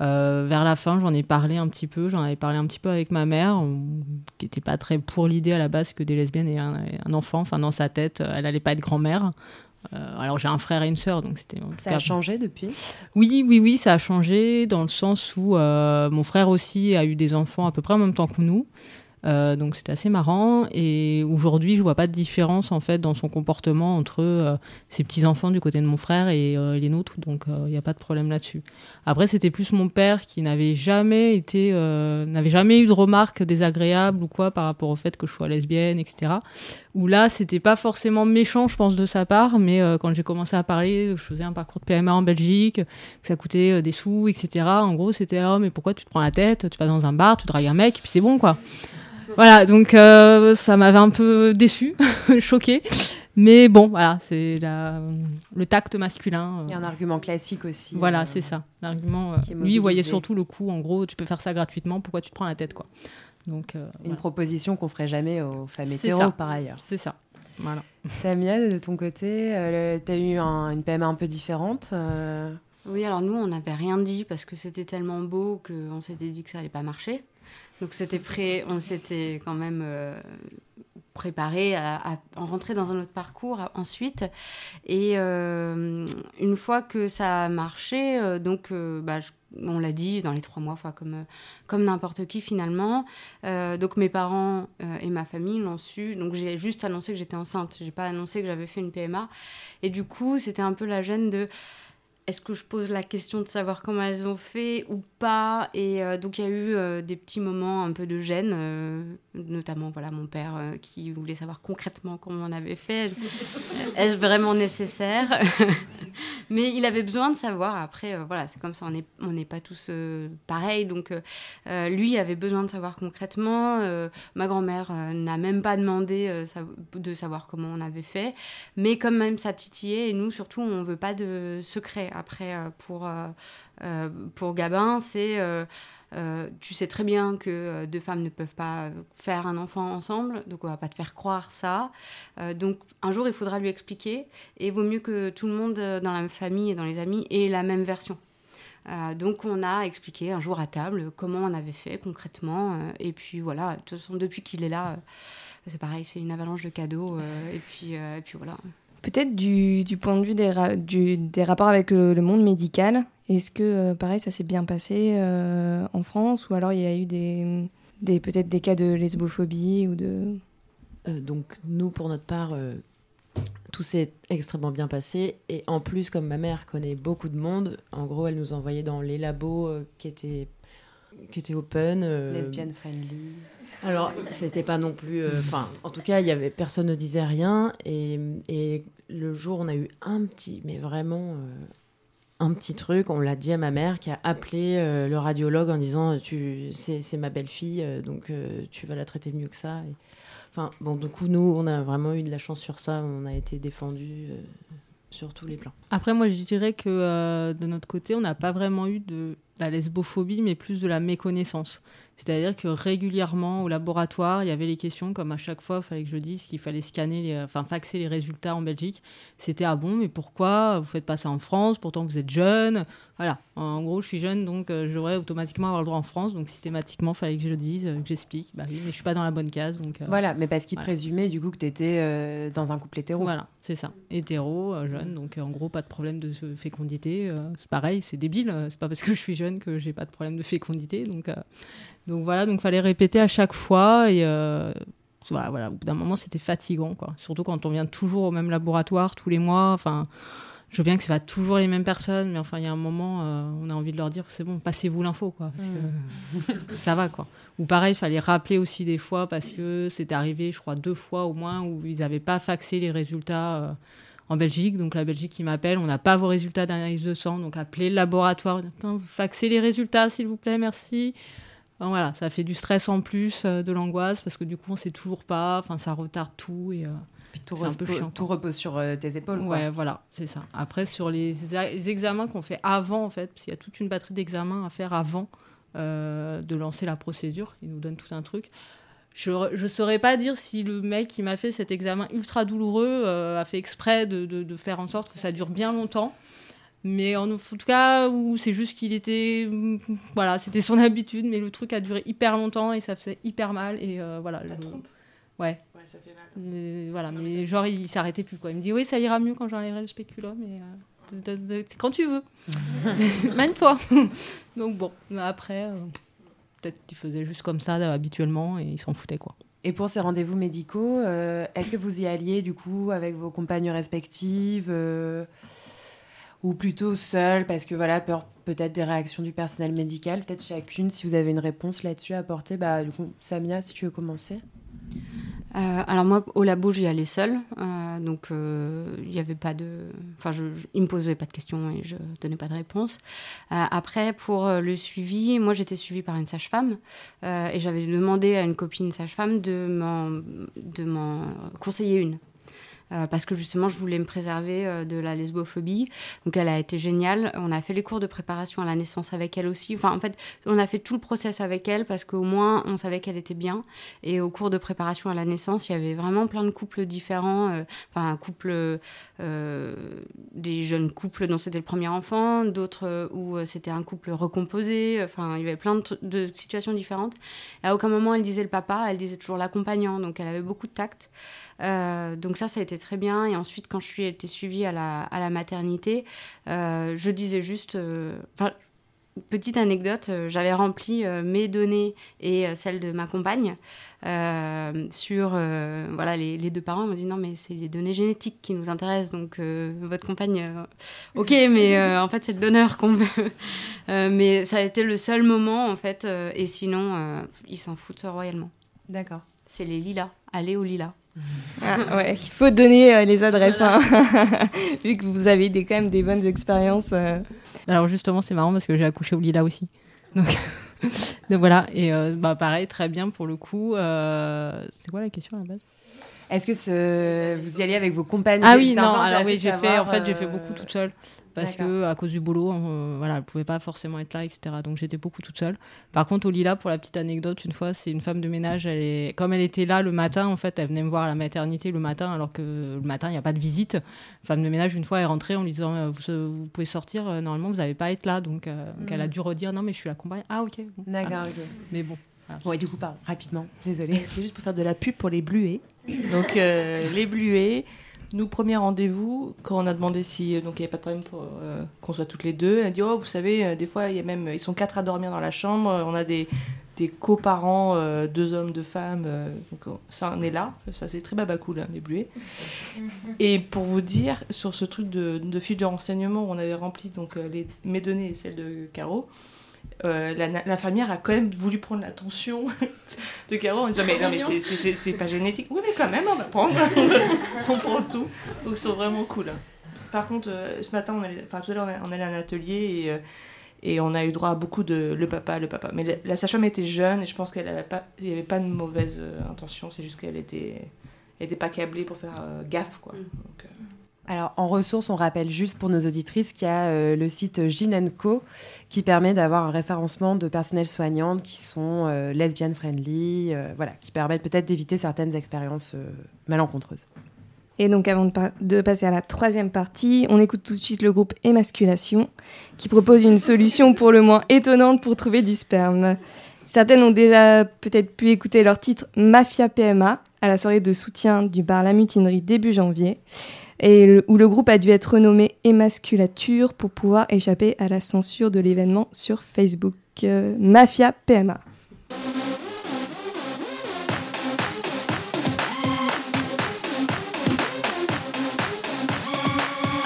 Euh, vers la fin, j'en ai parlé un petit peu. J'en avais parlé un petit peu avec ma mère, qui n'était pas très pour l'idée à la base que des lesbiennes aient un, un enfant. Enfin, dans sa tête, elle n'allait pas être grand-mère. Euh, alors j'ai un frère et une sœur, donc c'était. Ça a changé depuis? Oui, oui, oui, ça a changé dans le sens où euh, mon frère aussi a eu des enfants à peu près en même temps que nous. Euh, donc c'était assez marrant. Et aujourd'hui, je vois pas de différence en fait dans son comportement entre euh, ses petits enfants du côté de mon frère et euh, les nôtres. Donc il n'y a pas de problème là-dessus. Après, c'était plus mon père qui n'avait jamais été, n'avait jamais eu de remarques désagréables ou quoi par rapport au fait que je sois lesbienne, etc. Où là, c'était pas forcément méchant, je pense, de sa part, mais quand j'ai commencé à parler, je faisais un parcours de PMA en Belgique, que ça coûtait des sous, etc. En gros, c'était oh mais pourquoi tu te prends la tête? Tu vas dans un bar, tu dragues un mec, et puis c'est bon quoi. Voilà, donc euh, ça m'avait un peu déçu, (laughs) choqué. Mais bon, voilà, c'est le tact masculin. Euh. Il y a un argument classique aussi. Voilà, euh, c'est ça. L'argument. lui, il voyait surtout le coup. En gros, tu peux faire ça gratuitement. Pourquoi tu te prends la tête, quoi Donc. Une proposition qu'on ferait jamais aux femmes hétéros, par ailleurs. C'est ça. Voilà. Samia, de ton côté, tu as eu une PMA un peu différente. Oui, alors nous, on n'avait rien dit parce que c'était tellement beau qu'on s'était dit que ça allait pas marcher. Donc c'était on s'était quand même euh, préparé à, rentrer dans un autre parcours ensuite. Et euh, une fois que ça a marché, euh, donc bah, on l'a dit dans les trois mois, comme, comme n'importe qui finalement. donc mes parents et ma famille l'ont su. Donc j'ai juste annoncé que j'étais enceinte. J'ai pas annoncé que j'avais fait une PMA. Et du coup, c'était un peu la gêne de est-ce que je pose la question de savoir comment elles ont fait ou pas Et euh, donc il y a eu euh, des petits moments un peu de gêne, euh, notamment voilà mon père qui voulait savoir concrètement comment on avait fait. (laughs) Est-ce vraiment nécessaire? (laughs) Mais il avait besoin de savoir. Après voilà, c'est comme ça, on n'est pas tous pareils. Donc lui avait besoin de savoir concrètement. ma grand-mère n'a même pas demandé de savoir comment on avait fait, mais quand même ça titillait. Et nous surtout, on veut pas de secret après, euh, pour, euh, euh, pour Gabin, c'est tu sais très bien que deux femmes ne peuvent pas faire un enfant ensemble, donc on va pas te faire croire ça. donc un jour, il faudra lui expliquer, et vaut mieux que tout le monde dans la famille et dans les amis ait la même version. donc on a expliqué un jour à table comment on avait fait concrètement, et puis voilà, de toute façon depuis qu'il est là, c'est pareil, c'est une avalanche de cadeaux, et, puis, et puis voilà. Peut-être du, point de vue des, rapports avec le, monde médical, est-ce que, euh, pareil, ça s'est bien passé euh, en France? Ou alors il y a eu des peut-être des cas de lesbophobie ou de... Euh, donc nous, pour notre part, tout s'est extrêmement bien passé. Et en plus, comme ma mère connaît beaucoup de monde, en gros, elle nous envoyait dans les labos qui étaient qui était open. Lesbian friendly. Alors, c'était pas non plus. Euh, enfin, en tout cas, il y avait personne ne disait rien. Et, et, le jour, on a eu un petit, mais vraiment un petit truc, on l'a dit à ma mère qui a appelé euh, le radiologue en disant tu c'est ma belle-fille donc tu vas la traiter mieux que ça. Enfin bon du coup nous on a vraiment eu de la chance sur ça, on a été défendus Après moi je dirais que de notre côté on n'a pas vraiment eu de la lesbophobie mais plus de la méconnaissance. C'est-à-dire que régulièrement au laboratoire, il y avait les questions, comme à chaque fois, il fallait que je dise qu'il fallait scanner, les, enfin faxer les résultats en Belgique. C'était ah bon, mais pourquoi vous faites pas ça en France Pourtant vous êtes jeune? Voilà. En gros, je suis jeune, donc euh, j'aurais automatiquement avoir le droit en France. Donc systématiquement, il fallait que je le dise, euh, que j'explique. Bah oui, mais je suis pas dans la bonne case. Donc, euh, voilà, mais parce qu'il présumait du coup que tu étais dans un couple hétéro. Voilà, c'est ça. Hétéro, jeune. Donc en gros, pas de problème de fécondité. c'est pareil, c'est débile. C'est pas parce que je suis jeune que j'ai pas de problème de fécondité. Donc donc voilà, donc fallait répéter à chaque fois et euh, voilà, au bout d'un moment c'était fatigant quoi. Surtout quand on vient toujours au même laboratoire tous les mois. Enfin, je veux bien que ce pas toujours les mêmes personnes, mais enfin il y a un moment, euh, on a envie de leur dire c'est bon, passez-vous l'info quoi, parce que (laughs) ça va quoi. Ou pareil, il fallait rappeler aussi des fois parce que c'était arrivé, je crois deux fois au moins où ils n'avaient pas faxé les résultats. Euh, en Belgique, donc la Belgique qui m'appelle, on n'a pas vos résultats d'analyse de sang, donc appelez le laboratoire, faxez les résultats s'il vous plaît, merci voilà, ça fait du stress en plus, euh, de l'angoisse, parce que du coup, on sait toujours pas, enfin, ça retarde tout et. Euh, tout, tout repose sur euh, tes épaules. Ouais, voilà, c'est ça. Après, sur les, examens qu'on fait avant, en fait, parce qu'il y a toute une batterie d'examens à faire avant de lancer la procédure, ils nous donnent tout un truc. Je ne saurais pas dire si le mec qui m'a fait cet examen ultra douloureux a fait exprès de, de, faire en sorte que ça dure bien longtemps. Mais en, tout cas, où c'est juste qu'il était. (laughs) Voilà, c'était son (laughs) habitude, mais le truc a duré hyper longtemps et ça faisait hyper mal. Et euh, voilà. La trompe Ouais. Ouais, ça fait mal. voilà, mais, genre, il s'arrêtait plus, quoi. Il me dit, oui, ça ira mieux quand j'enlèverai le spéculum, mais. Euh, quand tu veux. (laughs) Même toi. Donc bon, après, euh, peut-être qu'il faisait juste comme ça habituellement et il s'en foutait, quoi. Et pour ces rendez-vous médicaux, est-ce que vous y alliez du coup avec vos compagnes respectives ou plutôt seul parce que voilà peur peut-être des réactions du personnel médical peut-être chacune si vous avez une réponse là-dessus à apporter bah du coup Samia si tu veux commencer. Euh, alors moi au labo j'y allais seule euh, donc euh, il n'y avait pas de enfin je, il me posait pas de questions et je donnais pas de réponse. Après pour le suivi moi j'étais suivie par une sage-femme et j'avais demandé à une copine sage-femme de m'en de m'en conseiller une euh, parce que justement je voulais me préserver euh, de la lesbophobie. Donc elle a été géniale. On a fait les cours de préparation à la naissance avec elle aussi. Enfin en fait on a fait tout le process avec elle parce qu'au moins on savait qu'elle était bien. Et au cours de préparation à la naissance il y avait vraiment plein de couples différents. Euh, enfin un couple, des jeunes couples dont c'était le premier enfant, d'autres où c'était un couple recomposé. Enfin il y avait plein de, de situations différentes. Et à aucun moment elle disait le papa, elle disait toujours l'accompagnant. Donc elle avait beaucoup de tact. Euh, donc ça, ça a été très bien. Et ensuite, quand je suis été suivie à la, à la maternité, euh, je disais juste... Euh, petite anecdote, j'avais rempli mes données et celles de ma compagne sur voilà les, les, deux parents. M'ont dit non mais c'est les données génétiques qui nous intéressent. Donc votre compagne ok (laughs) mais en fait c'est le donneur qu'on veut. Mais ça a été le seul moment en fait et sinon ils s'en foutent royalement. D'accord. C'est les lilas. Allez au lilas ah, ouais, il faut donner euh, les adresses, hein. (laughs) vu que vous avez des, quand même des bonnes expériences. Euh. Alors justement, c'est marrant parce que j'ai accouché au Lila aussi. Donc, (laughs) voilà, et euh, bah, pareil, très bien pour le coup. c'est quoi la question à la base? Est-ce que vous y alliez avec vos compagnes Ah oui, non, alors oui, j'ai fait, en fait, j'ai fait beaucoup toute seule parce que à cause du boulot, euh, voilà, elle pouvait pas forcément être là, etc. Donc j'étais beaucoup toute seule. Par contre, au Lila, pour la petite anecdote, une fois, c'est une femme de ménage. Elle est, comme elle était là le matin, en fait, elle venait me voir à la maternité le matin, alors que le matin il n'y a pas de visite. Femme de ménage, une fois, elle est rentrée en lui disant, euh, vous, pouvez sortir. Euh, normalement, vous n'avez pas à être là. Donc, elle a mm. dû redire, non, mais je suis la compagne. Ah ok. D'accord. ok. Mais bon. Bon, et du coup, pas rapidement, désolée. C'est juste pour faire de la pub pour les bluets. Donc, les bluets, nous, premier rendez-vous, quand on a demandé si euh, donc il n'y avait pas de problème pour euh, qu'on soit toutes les deux, elle a dit oh vous savez euh, des fois il y a même ils sont quatre à dormir dans la chambre, on a des des coparents, deux hommes, deux femmes, donc ça on est là, ça c'est très baba cool hein, les bluets. (laughs) Et pour vous dire sur ce truc de, de fiche de renseignement, on avait rempli donc les, mes données et celles de Caro. Euh, l'infirmière a quand même voulu prendre l'attention (laughs) de Caro en disant mais non mais c'est pas génétique oui mais quand même on va prendre (laughs) on prend tout donc ils sont vraiment cool. Par contre, euh, ce matin, on allait, enfin tout à l'heure, on allait à un atelier et, euh, et on a eu droit à beaucoup de le papa, le papa. Mais la, la sage-femme était jeune et je pense qu'elle avait pas, il n'y avait pas de mauvaise euh, intention. C'est juste qu'elle était, elle était pas câblée pour faire euh, gaffe, quoi. Donc, euh, Alors, en ressources, on rappelle juste pour nos auditrices qu'il y a euh, le site Ginenco qui permet d'avoir un référencement de personnels soignantes qui sont euh, lesbian friendly, euh, voilà, qui permettent peut-être d'éviter certaines expériences euh, malencontreuses. Et donc avant de, de passer à la troisième partie, on écoute tout de suite le groupe Émasculation qui propose une solution pour le moins étonnante pour trouver du sperme. Certaines ont déjà peut-être pu écouter leur titre Mafia PMA à la soirée de soutien du bar La Mutinerie début janvier, et où le groupe a dû être renommé Émasculature pour pouvoir échapper à la censure de l'événement sur Facebook. Euh, Mafia PMA.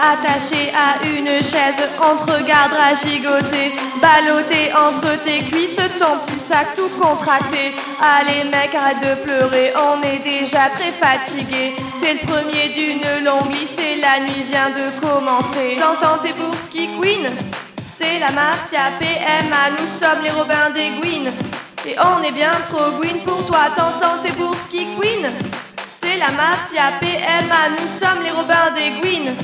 Attaché à une chaise, on te regardera gigoter, ballotté entre tes cuisses, ton petit sac tout contracté. Allez mec, arrête de pleurer, on est déjà très fatigué. T'es le premier d'une longue liste et la nuit vient de commencer. T'entends tes pour ski queen C'est la mafia PMA, nous sommes les Robins des Gwyn. Et on est bien trop Gwyn pour toi, t'entends tes pour ski queen C'est la mafia PMA, nous sommes les Robins des Gwyn.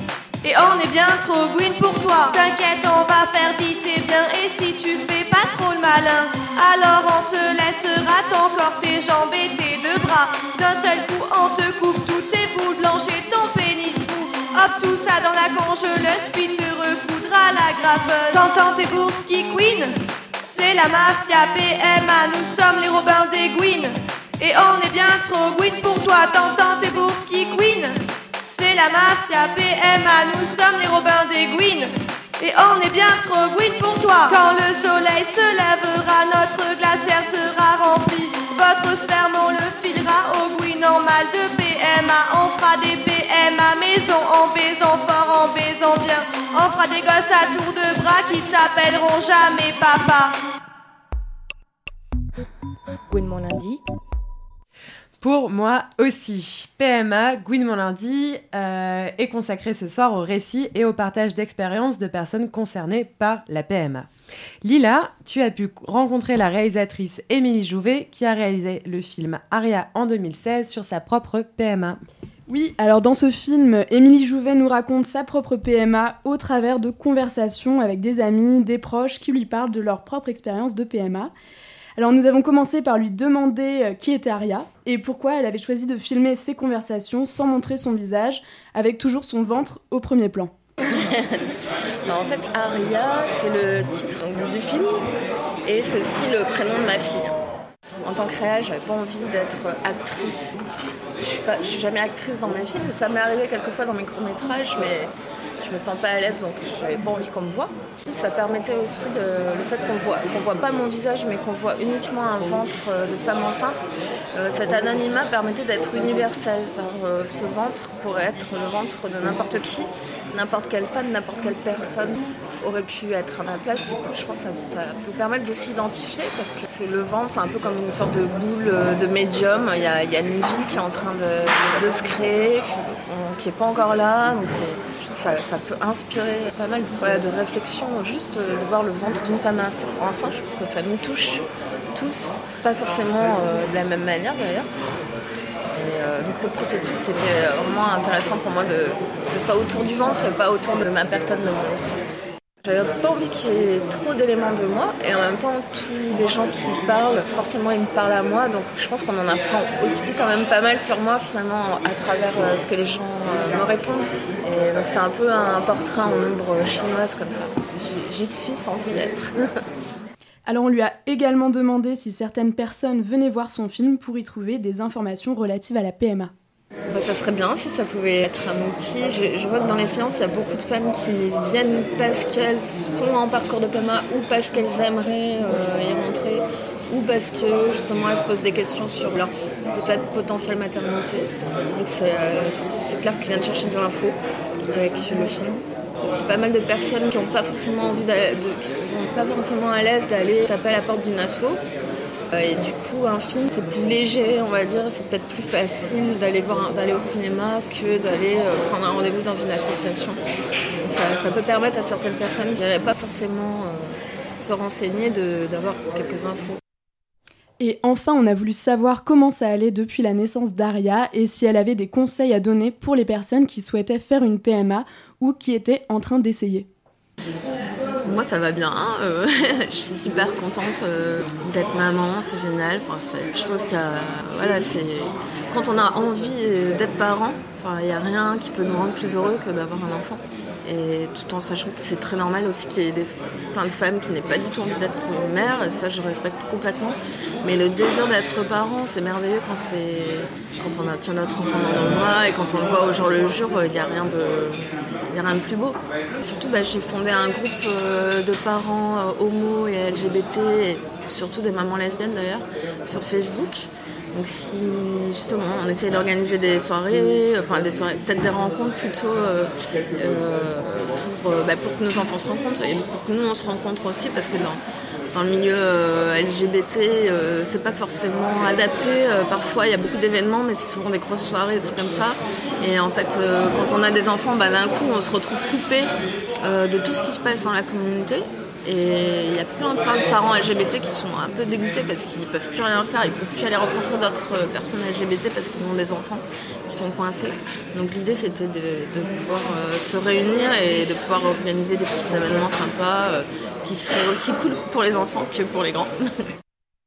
Et on est bien trop Gwyn pour toi. T'inquiète, on va faire vite et bien. Et si tu fais pas trop le malin, alors on te laissera ton corps, tes jambes et tes deux bras. D'un seul coup, on te coupe toutes tes boules blanches et ton pénis fou. Hop, tout ça dans la congeleuse, puis te recoudra la graveuse. T'entends tes bourses qui queen? C'est la mafia PMA, nous sommes les Robins des Gwyn. Et on est bien trop Gwyn pour toi. T'entends tes bourses qui queen? C'est la mafia PMA, nous sommes les Robins des Gwyn. Et on est bien trop Gwyn pour toi. Quand le soleil se lèvera, notre glacière sera remplie. Votre sperme, on le filera au Gwyn en mal de PMA. On fera des PMA maison, en baisant fort, en baisant bien. On fera des gosses à tour de bras qui t'appelleront jamais papa. Gwen mon lundi. Pour moi aussi, PMA, Gwyn mon lundi, euh, est consacré ce soir au récit et au partage d'expériences de personnes concernées par la PMA. Lila, tu as pu rencontrer la réalisatrice Émilie Jouvet qui a réalisé le film Aria en 2016 sur sa propre PMA. Oui, alors dans ce film, Émilie Jouvet nous raconte sa propre PMA au travers de conversations avec des amis, des proches qui lui parlent de leur propre expérience de PMA. Alors nous avons commencé par lui demander euh, qui était Aria et pourquoi elle avait choisi de filmer ces conversations sans montrer son visage, avec toujours son ventre au premier plan. (laughs) En fait, Aria, c'est le titre du film et c'est aussi le prénom de ma fille. En tant que réal, j'avais pas envie d'être actrice. Je suis, pas, je suis jamais actrice dans mes films. Ça m'est arrivé quelquefois dans mes courts-métrages, mais je me sens pas à l'aise donc j'avais pas envie qu'on me voit. Ça permettait aussi le fait qu'on voit, voit pas mon visage mais qu'on voit uniquement un ventre euh, de femme enceinte. Euh, cet anonymat permettait d'être universel. Euh, ce ventre pourrait être le ventre de n'importe qui, n'importe quelle femme, n'importe quelle personne aurait pu être à ma place. Du coup, je pense que ça, ça peut permettre de s'identifier parce que c'est le ventre, c'est un peu comme une sorte de boule de médium. Il y a, une vie qui est en train de, se créer, qui n'est pas encore là. Donc ça, peut inspirer pas mal de réflexion juste euh, de voir le ventre d'une femme enceinte, parce que ça nous touche tous, pas forcément euh, de la même manière d'ailleurs. Et euh, donc ce processus, c'était vraiment intéressant pour moi de que ce soit autour du ventre et pas autour de ma personne, de. J'avais pas envie qu'il y ait trop d'éléments de moi et en même temps tous les gens qui parlent, forcément ils me parlent à moi donc je pense qu'on en apprend aussi quand même pas mal sur moi finalement à travers euh, ce que les gens euh, me répondent. Et donc c'est un peu un portrait en ombre chinoise comme ça. J'y- suis sans y être. (laughs) Alors on lui a également demandé si certaines personnes venaient voir son film pour y trouver des informations relatives à la PMA. Bah, ça serait bien si ça pouvait être un outil. Je, vois que dans les séances, il y a beaucoup de femmes qui viennent parce qu'elles sont en parcours de PMA ou parce qu'elles aimeraient euh, y rentrer ou parce que justement elles se posent des questions sur leur peut-être potentielle maternité. Donc c'est euh, clair qu'ils viennent chercher de l'info avec le film. Aussi pas mal de personnes qui n'ont pas forcément envie qui sont pas forcément à l'aise d'aller taper à la porte d'une asso Et du coup, un film, c'est plus léger, on va dire. C'est peut-être plus facile d'aller voir, d'aller au cinéma que d'aller prendre un rendez-vous dans une association. ça, ça, peut permettre à certaines personnes qui n'allaient pas forcément se renseigner d'avoir quelques infos. Et enfin, on a voulu savoir comment ça allait depuis la naissance d'Aria et si elle avait des conseils à donner pour les personnes qui souhaitaient faire une PMA ou qui étaient en train d'essayer. Moi, ça va bien. Euh, (laughs) je suis super contente euh, d'être maman, c'est génial. Enfin, je pense que voilà, c'est quand on a envie d'être parent, il n'y a rien qui peut nous rendre plus heureux que d'avoir un enfant et tout en sachant que c'est très normal aussi qu'il y ait plein de femmes qui n'aient pas du tout envie d'être mère, et ça je respecte complètement. Mais le désir d'être parent, c'est merveilleux quand, quand on a tient notre enfant dans nos bras et quand on le voit au jour le jour, il n'y a, rien de, a rien de plus beau. Surtout, bah, j'ai fondé un groupe euh, de parents euh, homo et LGBT, et surtout des mamans lesbiennes d'ailleurs, sur Facebook. Donc si justement on essaye d'organiser des soirées, enfin des soirées, peut-être des rencontres plutôt euh, euh, pour, euh, bah, pour, que nos enfants se rencontrent et pour que nous on se rencontre aussi parce que dans, dans le milieu LGBT c'est pas forcément adapté. parfois il y a beaucoup d'événements mais c'est souvent des grosses soirées, des trucs comme ça. Et en fait quand on a des enfants, bah, d'un coup on se retrouve coupé de tout ce qui se passe dans la communauté. Et il y a plein, plein de parents LGBT qui sont un peu dégoûtés parce qu'ils ne peuvent plus rien faire, ils ne peuvent plus aller rencontrer d'autres personnes LGBT parce qu'ils ont des enfants qui sont coincés. Donc l'idée c'était de, pouvoir euh, se réunir et de pouvoir organiser des petits événements sympas euh, qui seraient aussi cool pour les enfants que pour les grands.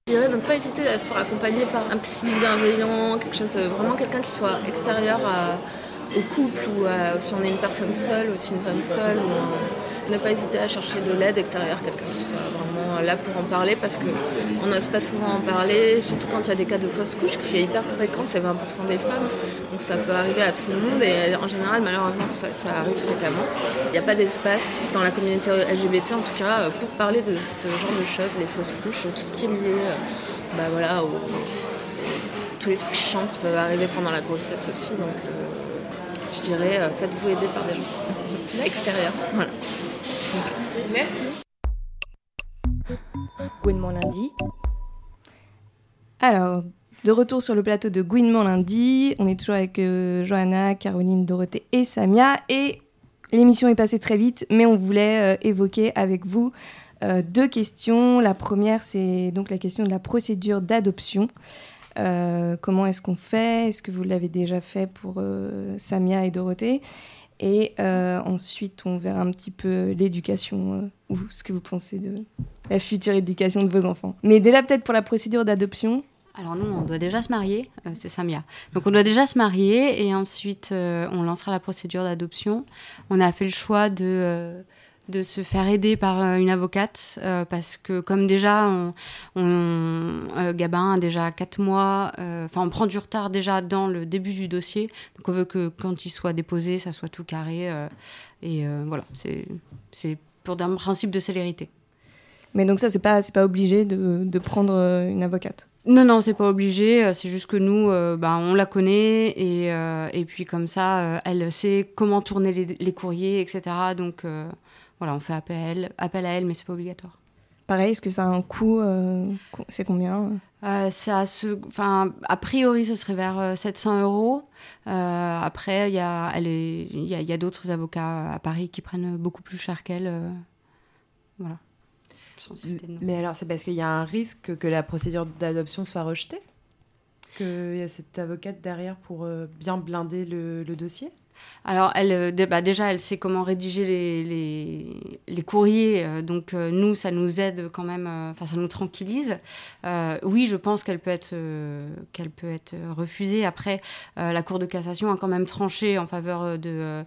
Je dirais ne pas hésiter à se faire accompagner par un psy bienveillant, quelque chose, vraiment quelqu'un qui soit extérieur au couple ou si on est une personne seule ou si une femme seule. Ne pas hésiter à chercher de l'aide extérieure, quelqu'un qui soit vraiment là pour en parler parce qu'on n'ose pas souvent en parler, surtout quand il y a des cas de fausse couche qui est hyper fréquent, c'est 20% des femmes. Donc ça peut arriver à tout le monde et en général, malheureusement, ça, arrive fréquemment. Il n'y a pas d'espace dans la communauté LGBT en tout cas pour parler de ce genre de choses, les fausses couches, tout ce qui est lié euh, bah voilà, tous les trucs chiants qui peuvent arriver pendant la grossesse aussi. Donc euh, je dirais, euh, faites-vous aider par des gens (laughs) extérieurs. Voilà. Merci. Gouinement lundi. Alors, de retour sur le plateau de Gouinement lundi, on est toujours avec euh, Johanna, Caroline, Dorothée et Samia. Et l'émission est passée très vite, mais on voulait euh, évoquer avec vous euh, deux questions. La première, c'est donc la question de la procédure d'adoption. comment est-ce qu'on fait? Est-ce que vous l'avez déjà fait pour Samia et Dorothée? Et euh, ensuite, on verra un petit peu l'éducation euh, ou ce que vous pensez de la future éducation de vos enfants. Mais déjà, peut-être pour la procédure d'adoption. Alors nous, on doit déjà se marier, euh, c'est Samia. Donc on doit déjà se marier et ensuite on lancera la procédure d'adoption. On a fait le choix de de se faire aider par euh, une avocate euh, parce que comme déjà on, euh, Gabin a déjà 4 mois enfin on prend du retard déjà dans le début du dossier donc on veut que quand il soit déposé ça soit tout carré et voilà c'est c'est pour un principe de célérité mais donc ça c'est pas c'est pas obligé de, de prendre une avocate? Non, non, c'est pas obligé. C'est juste que nous, bah, on la connaît et, et puis comme ça, elle sait comment tourner les, les courriers, etc. Donc, voilà, on fait appel à elle, appel à elle mais c'est pas obligatoire. Pareil, est-ce que ça a un coût euh, C'est combien euh, ça se, enfin, A priori, ce serait vers 700 euh, euros. après, il y a, y a, y a d'autres avocats à Paris qui prennent beaucoup plus cher qu'elle. voilà. Mais alors, c'est parce qu'il y a un risque que la procédure d'adoption soit rejetée? Qu'il y a cette avocate derrière pour bien blinder le dossier? Alors, elle, euh, bah, déjà, elle sait comment rédiger les, courriers. Euh, donc, euh, nous, ça nous aide quand même, enfin, ça nous tranquillise. oui, je pense qu'elle peut, être, peut être refusée. Après, la Cour de cassation a quand même tranché en faveur de,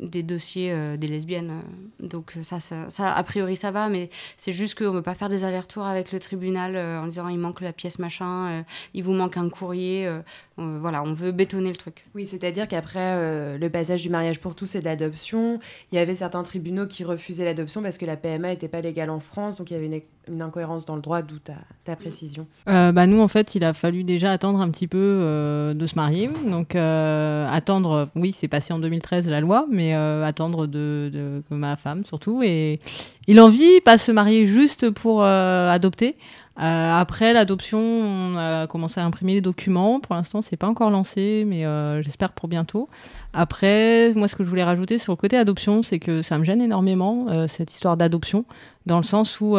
des dossiers des lesbiennes. Donc, ça, ça, a priori, ça va. Mais c'est juste qu'on ne veut pas faire des allers-retours avec le tribunal en disant il manque la pièce machin, il vous manque un courrier. voilà, on veut bétonner le truc. Oui, c'est-à-dire qu'après euh, le passage du mariage pour tous et de l'adoption. Il y avait certains tribunaux qui refusaient l'adoption parce que la PMA n'était pas légale en France, donc il y avait une, incohérence dans le droit, d'où ta, ta, précision. Euh, bah nous, en fait, il a fallu déjà attendre un petit peu euh, de se marier. Donc, attendre, oui, c'est passé en 2013 la loi, mais attendre de, de, ma femme surtout. Et il en vit pas se marier juste pour adopter. Euh, après l'adoption, on a commencé à imprimer les documents. Pour l'instant, c'est pas encore lancé, mais euh, j'espère pour bientôt. Après, moi, ce que je voulais rajouter sur le côté adoption, c'est que ça me gêne énormément euh, cette histoire d'adoption, dans le sens où,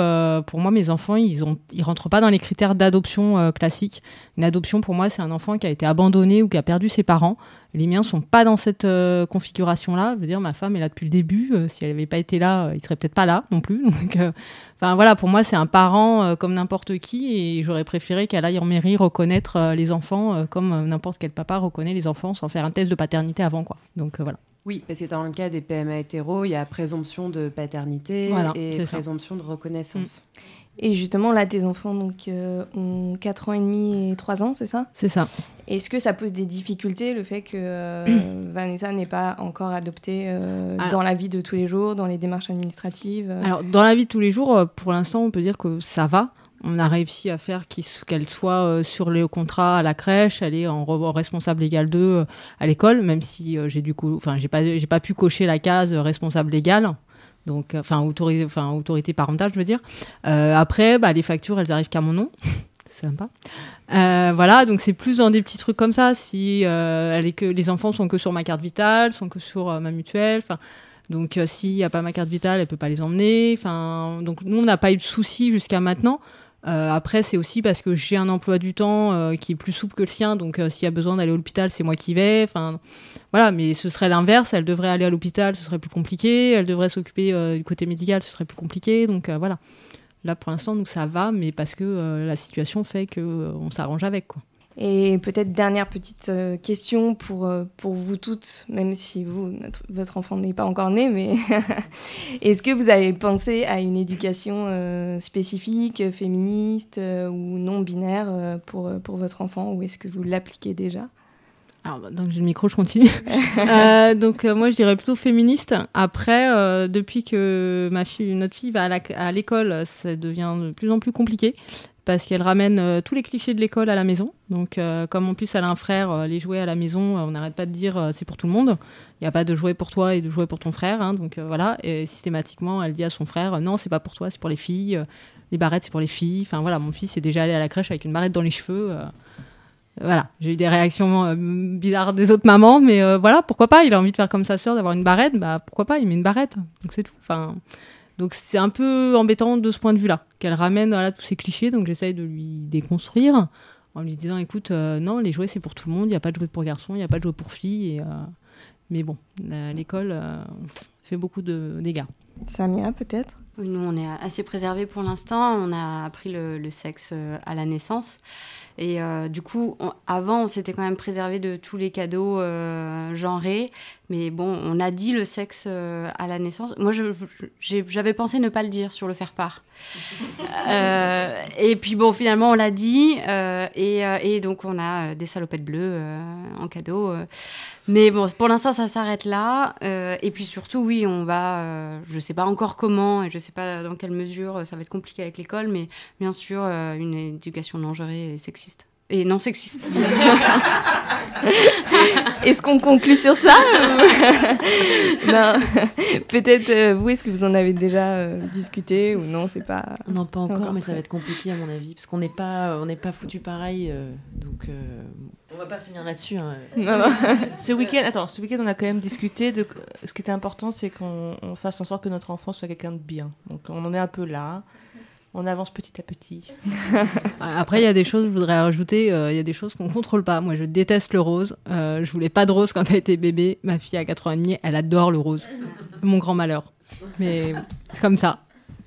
pour moi, mes enfants, ils ont, ils rentrent pas dans les critères d'adoption classique. Une adoption, pour moi, c'est un enfant qui a été abandonné ou qui a perdu ses parents. Les miens sont pas dans cette configuration-là. Je veux dire, ma femme est là depuis le début. si elle n'avait pas été là, il serait peut-être pas là non plus. (laughs) Enfin voilà, pour moi, c'est un parent euh, comme n'importe qui et j'aurais préféré qu'elle aille en mairie reconnaître euh, les enfants euh, comme n'importe quel papa reconnaît les enfants sans faire un test de paternité avant quoi. Donc voilà. Oui, parce que dans le cas des PMA hétéros, il y a présomption de paternité et présomption de reconnaissance. Mm. Et justement, là, tes enfants donc, ont 4 ans et demi et 3 ans, c'est ça? C'est ça. Est-ce que ça pose des difficultés, le fait que (coughs) Vanessa n'est pas encore adoptée dans la vie de tous les jours, dans les démarches administratives Alors, dans la vie de tous les jours, pour l'instant, on peut dire que ça va. On a réussi à faire qu'elle soit sur le contrat à la crèche, elle est en responsable légal 2 à l'école, même si j'ai du coup, enfin, j'ai pas, j'ai pas pu cocher la case responsable légal donc enfin autorité, enfin autorité parentale, je veux dire. après, bah, les factures, elles arrivent qu'à mon nom, (laughs) sympa. Euh, voilà, donc c'est plus dans des petits trucs comme ça. Si euh, les enfants sont que sur ma carte vitale, sont que sur euh, ma mutuelle. Donc s'il n'y a pas ma carte vitale, elle peut pas les emmener. Enfin, donc nous on n'a pas eu de soucis jusqu'à maintenant. Après c'est aussi parce que j'ai un emploi du temps qui est plus souple que le sien. Donc s'il y a besoin d'aller à l'hôpital, c'est moi qui vais. Enfin voilà, mais ce serait l'inverse. Elle devrait aller à l'hôpital, ce serait plus compliqué. Elle devrait s'occuper du côté médical, ce serait plus compliqué. Donc voilà. Là, pour l'instant, nous, ça va, mais parce que euh, la situation fait qu'on euh, on s'arrange avec. Quoi. Et peut-être dernière petite euh, question pour, pour vous toutes, même si vous, votre enfant n'est pas encore né, mais (laughs) est-ce que vous avez pensé à une éducation spécifique, féministe ou non binaire pour, pour votre enfant, ou est-ce que vous l'appliquez déjà? Alors, bah, donc j'ai le micro, je continue. (laughs) euh, donc euh, moi, je dirais plutôt féministe. Après, euh, depuis que ma fille, notre fille va à l'école, ça devient de plus en plus compliqué parce qu'elle ramène euh, tous les clichés de l'école à la maison. Donc, comme en plus elle a un frère, les jouets à la maison, on n'arrête pas de dire c'est pour tout le monde. Il n'y a pas de jouets pour toi et de jouets pour ton frère. Hein. donc voilà. Et systématiquement, elle dit à son frère non, c'est pas pour toi, c'est pour les filles. les barrettes, c'est pour les filles. Enfin voilà, mon fils est déjà allé à la crèche avec une barrette dans les cheveux voilà, j'ai eu des réactions euh, bizarres des autres mamans, mais euh, voilà, pourquoi pas? Il a envie de faire comme sa sœur, d'avoir une barrette, bah pourquoi pas? Il met une barrette, donc c'est tout. Enfin, donc c'est un peu embêtant de ce point de vue-là, qu'elle ramène voilà, tous ces clichés, donc j'essaye de lui déconstruire en lui disant, écoute, euh, non, les jouets c'est pour tout le monde, il n'y a pas de jouets pour garçons, il n'y a pas de jouets pour filles, et, mais bon, l'école fait beaucoup de dégâts. Samia, peut-être? Oui, nous, on est assez préservés pour l'instant. On a appris le sexe à la naissance. Et euh, du coup, avant, on s'était quand même préservé de tous les cadeaux euh, genrés. Mais bon, on a dit le sexe euh, à la naissance. Moi, j'avais pensé ne pas le dire sur le faire-part. (laughs) et puis bon, finalement, on l'a dit. Et, et, donc, on a des salopettes bleues en cadeau. Mais bon, pour l'instant, ça s'arrête là. et puis surtout, oui, on va, je ne sais pas encore comment et je ne sais pas dans quelle mesure ça va être compliqué avec l'école, mais bien sûr, une éducation non genrée et sexiste et non sexiste. (laughs) est-ce qu'on conclut sur ça (laughs) Peut-être euh, vous, est-ce que vous en avez déjà euh, discuté ou non C'est pas. Non, pas encore, mais ça va être compliqué à mon avis, parce qu'on n'est pas, on n'est pas foutu pareil, euh, donc. On va pas finir là-dessus. Hein. (laughs) ce week-end, attends, ce week-end, on a quand même discuté de. Ce qui était important, c'est qu'on fasse en sorte que notre enfant soit quelqu'un de bien. Donc, on en est un peu là on avance petit à petit. (laughs) Après, il y a des choses, je voudrais rajouter, euh, il y a des choses qu'on contrôle pas. Moi, je déteste le rose. Euh, je voulais pas de rose quand elle était bébé. Ma fille à 4 ans et demi, elle adore le rose. Mon grand malheur. Mais c'est comme ça.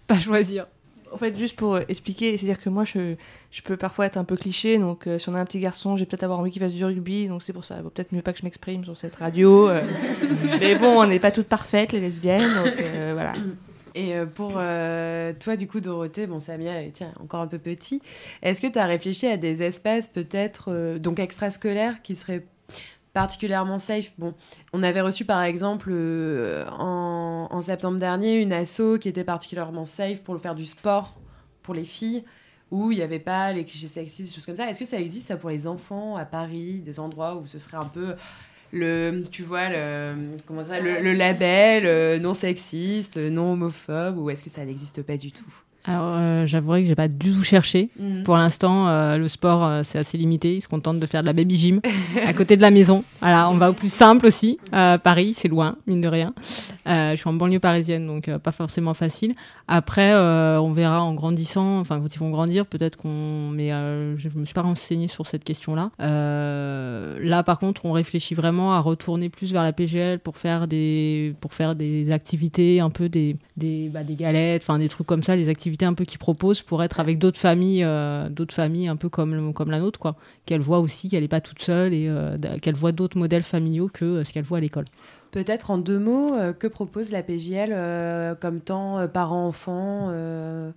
Pas choisir. En fait, juste pour expliquer, c'est-à-dire que moi, je, je, peux parfois être un peu cliché. Donc, euh, si on a un petit garçon, j'ai peut-être avoir envie qu'il fasse du rugby. Donc, c'est pour ça. Il vaut peut-être mieux pas que je m'exprime sur cette radio. (laughs) mais bon, on n'est pas toutes parfaites, les lesbiennes. Donc, voilà. Et euh, pour euh, toi, du coup, Dorothée, bon, Samia, tiens, encore un peu petit, est-ce que tu as réfléchi à des espaces peut-être, euh, donc extrascolaires, qui seraient particulièrement safe? Bon, on avait reçu par exemple en, septembre dernier une asso qui était particulièrement safe pour faire du sport pour les filles où il n'y avait pas les clichés sexistes, choses comme ça. Est-ce que ça existe ça pour les enfants à Paris, des endroits où ce serait un peu le, tu vois, le, comment ça, le, label euh, non sexiste, non homophobe, ou est-ce que ça n'existe pas du tout? Alors, euh, j'avouerai que j'ai pas du tout cherché. Mhm. Pour l'instant, euh, le sport, euh, c'est assez limité. Ils se contentent de faire de la baby gym (laughs) à côté de la maison. Voilà, on va au plus simple aussi. Euh, Paris, c'est loin, mine de rien. Je suis en banlieue parisienne, donc pas forcément facile. Après, on verra en grandissant, enfin, quand ils vont grandir, peut-être qu'on. Mais je me suis pas renseignée sur cette question-là. Là, par contre, on réfléchit vraiment à retourner plus vers la PGL pour faire des, pour faire des activités, un peu des, des, bah, des galettes, enfin, des trucs comme ça, les activités un peu qu'ils proposent pour être avec d'autres familles, euh, d'autres familles un peu comme, comme la nôtre, quoi. Qu'elle voit aussi qu'elle n'est pas toute seule et euh, qu'elle voit d'autres modèles familiaux que euh, ce qu'elle voit à l'école. Peut-être en deux mots, euh, que propose la PJL euh, comme temps euh, parents-enfants euh,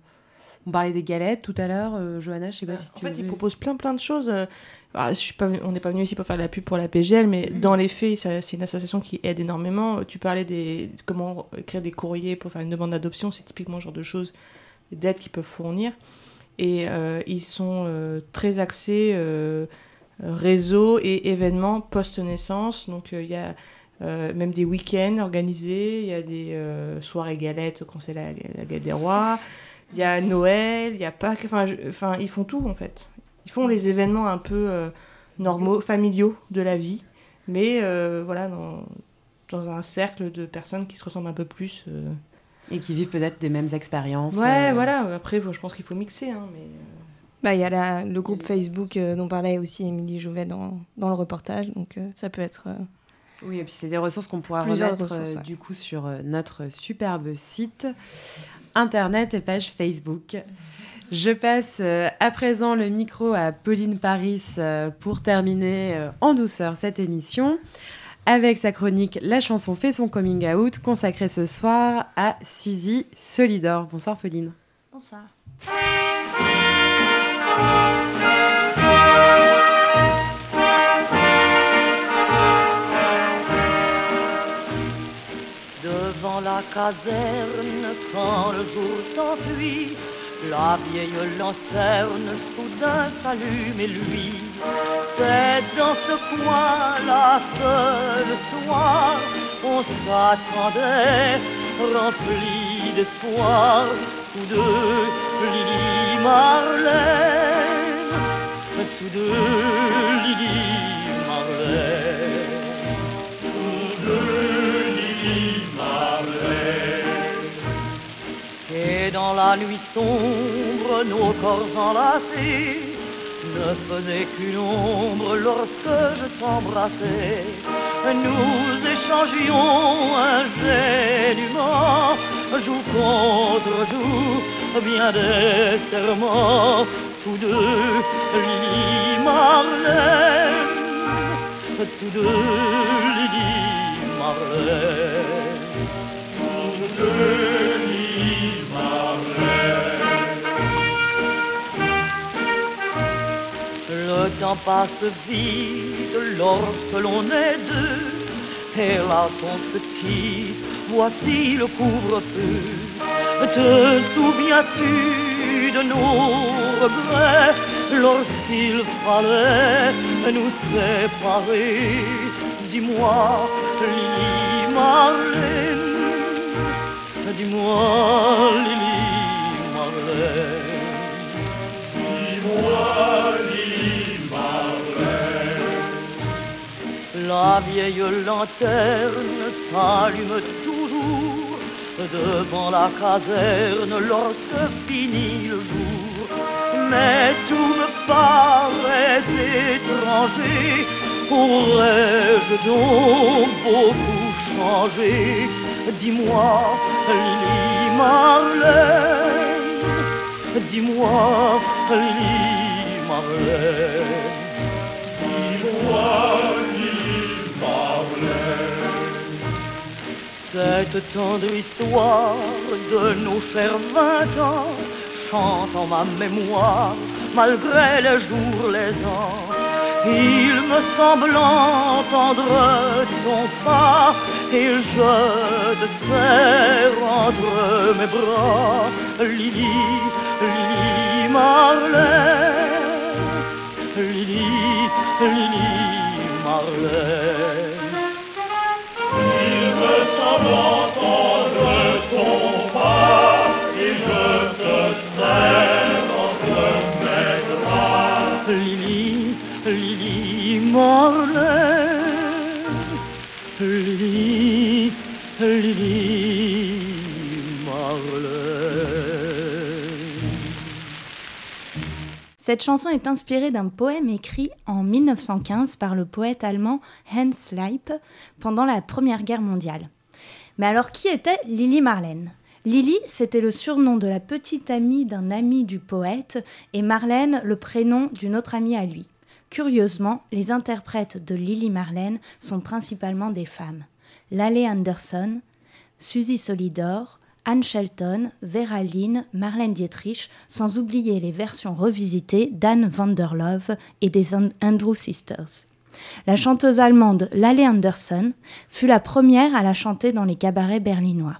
On parlait des galettes tout à l'heure. euh, Johanna, je sais pas si En tu fait, veux- ils proposent plein plein de choses. euh, alors, je suis pas, on n'est pas venu ici pour faire de la pub pour la PGL, mais dans les faits, c'est une association qui aide énormément. Tu parlais des comment écrire des courriers pour faire une demande d'adoption, c'est typiquement le genre de choses d'aide qu'ils peuvent fournir. Et euh, ils sont euh, très axés euh, réseau et événements post-naissance. Donc il y a même des week-ends organisés, il y a des soirées galettes quand c'est la, la galette des rois, il y a Noël, il y a Pâques, enfin, ils font tout en fait. Ils font les événements un peu normaux, familiaux de la vie, mais voilà, dans, un cercle de personnes qui se ressemblent un peu plus. Et qui vivent peut-être des mêmes expériences. Ouais, euh, voilà, après je pense qu'il faut mixer, hein, mais... Bah, il y a la- le groupe Facebook euh, dont parlait aussi Émilie Jouvet dans, dans le reportage, donc euh, ça peut être... euh, Oui, et puis c'est des ressources qu'on pourra Plusieurs remettre euh, ouais. du coup sur euh, notre superbe site internet et page Facebook. Je passe euh, à présent le micro à Pauline Paris euh, pour terminer euh, en douceur cette émission avec sa chronique La chanson fait son coming out consacrée ce soir à Suzy Solidor. Bonsoir Pauline. Bonsoir. Devant la caserne, quand le jour s'enfuit, la vieille lanterne soudain s'allume et lui, c'est dans ce coin-là que le soir, on s'attendait, rempli d'espoir, tous deux, Lily Marlène, tous deux, Lily Marlène, tous deux, Lily Marlène. Et dans la nuit sombre, nos corps enlacés ne faisaient qu'une ombre lorsque je t'embrassais. Nous échangions ingénument, jour contre jour, bien des serments, tous deux, Lily Marlène, tous deux, Lily Marlène, tous deux, Le temps passe vite lorsque l'on est deux. Hélas, on se quitte, voici le couvre-feu. Te souviens-tu de nos regrets lorsqu'il fallait nous séparer? Dis-moi, Lily Marlène, dis-moi, Lily Marlène. Dis-moi, La vieille lanterne s'allume toujours devant la caserne lorsque finit le jour. Mais tout me paraît étranger. Aurais-je donc beaucoup changé Dis-moi, Lily Marlène. Dis-moi, Lily Marlène. Dis-moi, Cette tendre histoire de nos chers vingt ans chante en ma mémoire malgré les jours, les ans. Il me semble entendre ton pas et je te serre entre mes bras. Lily, Lily Marlène, Lily, Lily Marlène. Cette chanson est inspirée d'un poème écrit en 1915 par le poète allemand Hans Leip pendant la Première Guerre mondiale. Mais alors qui était Lily Marlène? Lily, c'était le surnom de la petite amie d'un ami du poète et Marlène le prénom d'une autre amie à lui. Curieusement, les interprètes de Lily Marlène sont principalement des femmes. Lale Anderson, Suzy Solidor, Anne Shelton, Vera Lynn, Marlène Dietrich, sans oublier les versions revisitées d'Anne Vanderlove et des Andrew Sisters. La chanteuse allemande Lale Anderson fut la première à la chanter dans les cabarets berlinois.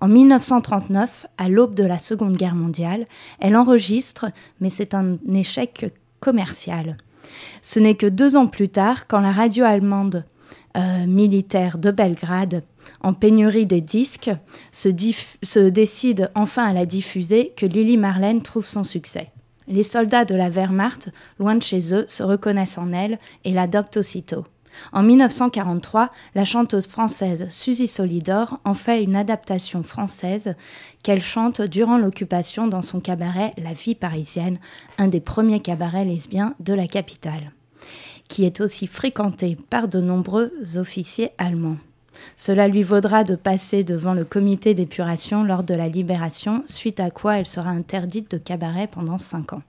En 1939, à l'aube de la Seconde Guerre mondiale, elle enregistre, mais c'est un échec commercial. Ce n'est que deux ans plus tard, quand la radio allemande euh, militaire de Belgrade, en pénurie des disques, se décide enfin à la diffuser, que Lily Marlène trouve son succès. Les soldats de la Wehrmacht, loin de chez eux, se reconnaissent en elle et l'adoptent aussitôt. En 1943, la chanteuse française Suzy Solidor en fait une adaptation française qu'elle chante durant l'occupation dans son cabaret La Vie parisienne, un des premiers cabarets lesbiens de la capitale, qui est aussi fréquenté par de nombreux officiers allemands. Cela lui vaudra de passer devant le comité d'épuration lors de la libération, suite à quoi elle sera interdite de cabaret pendant cinq ans.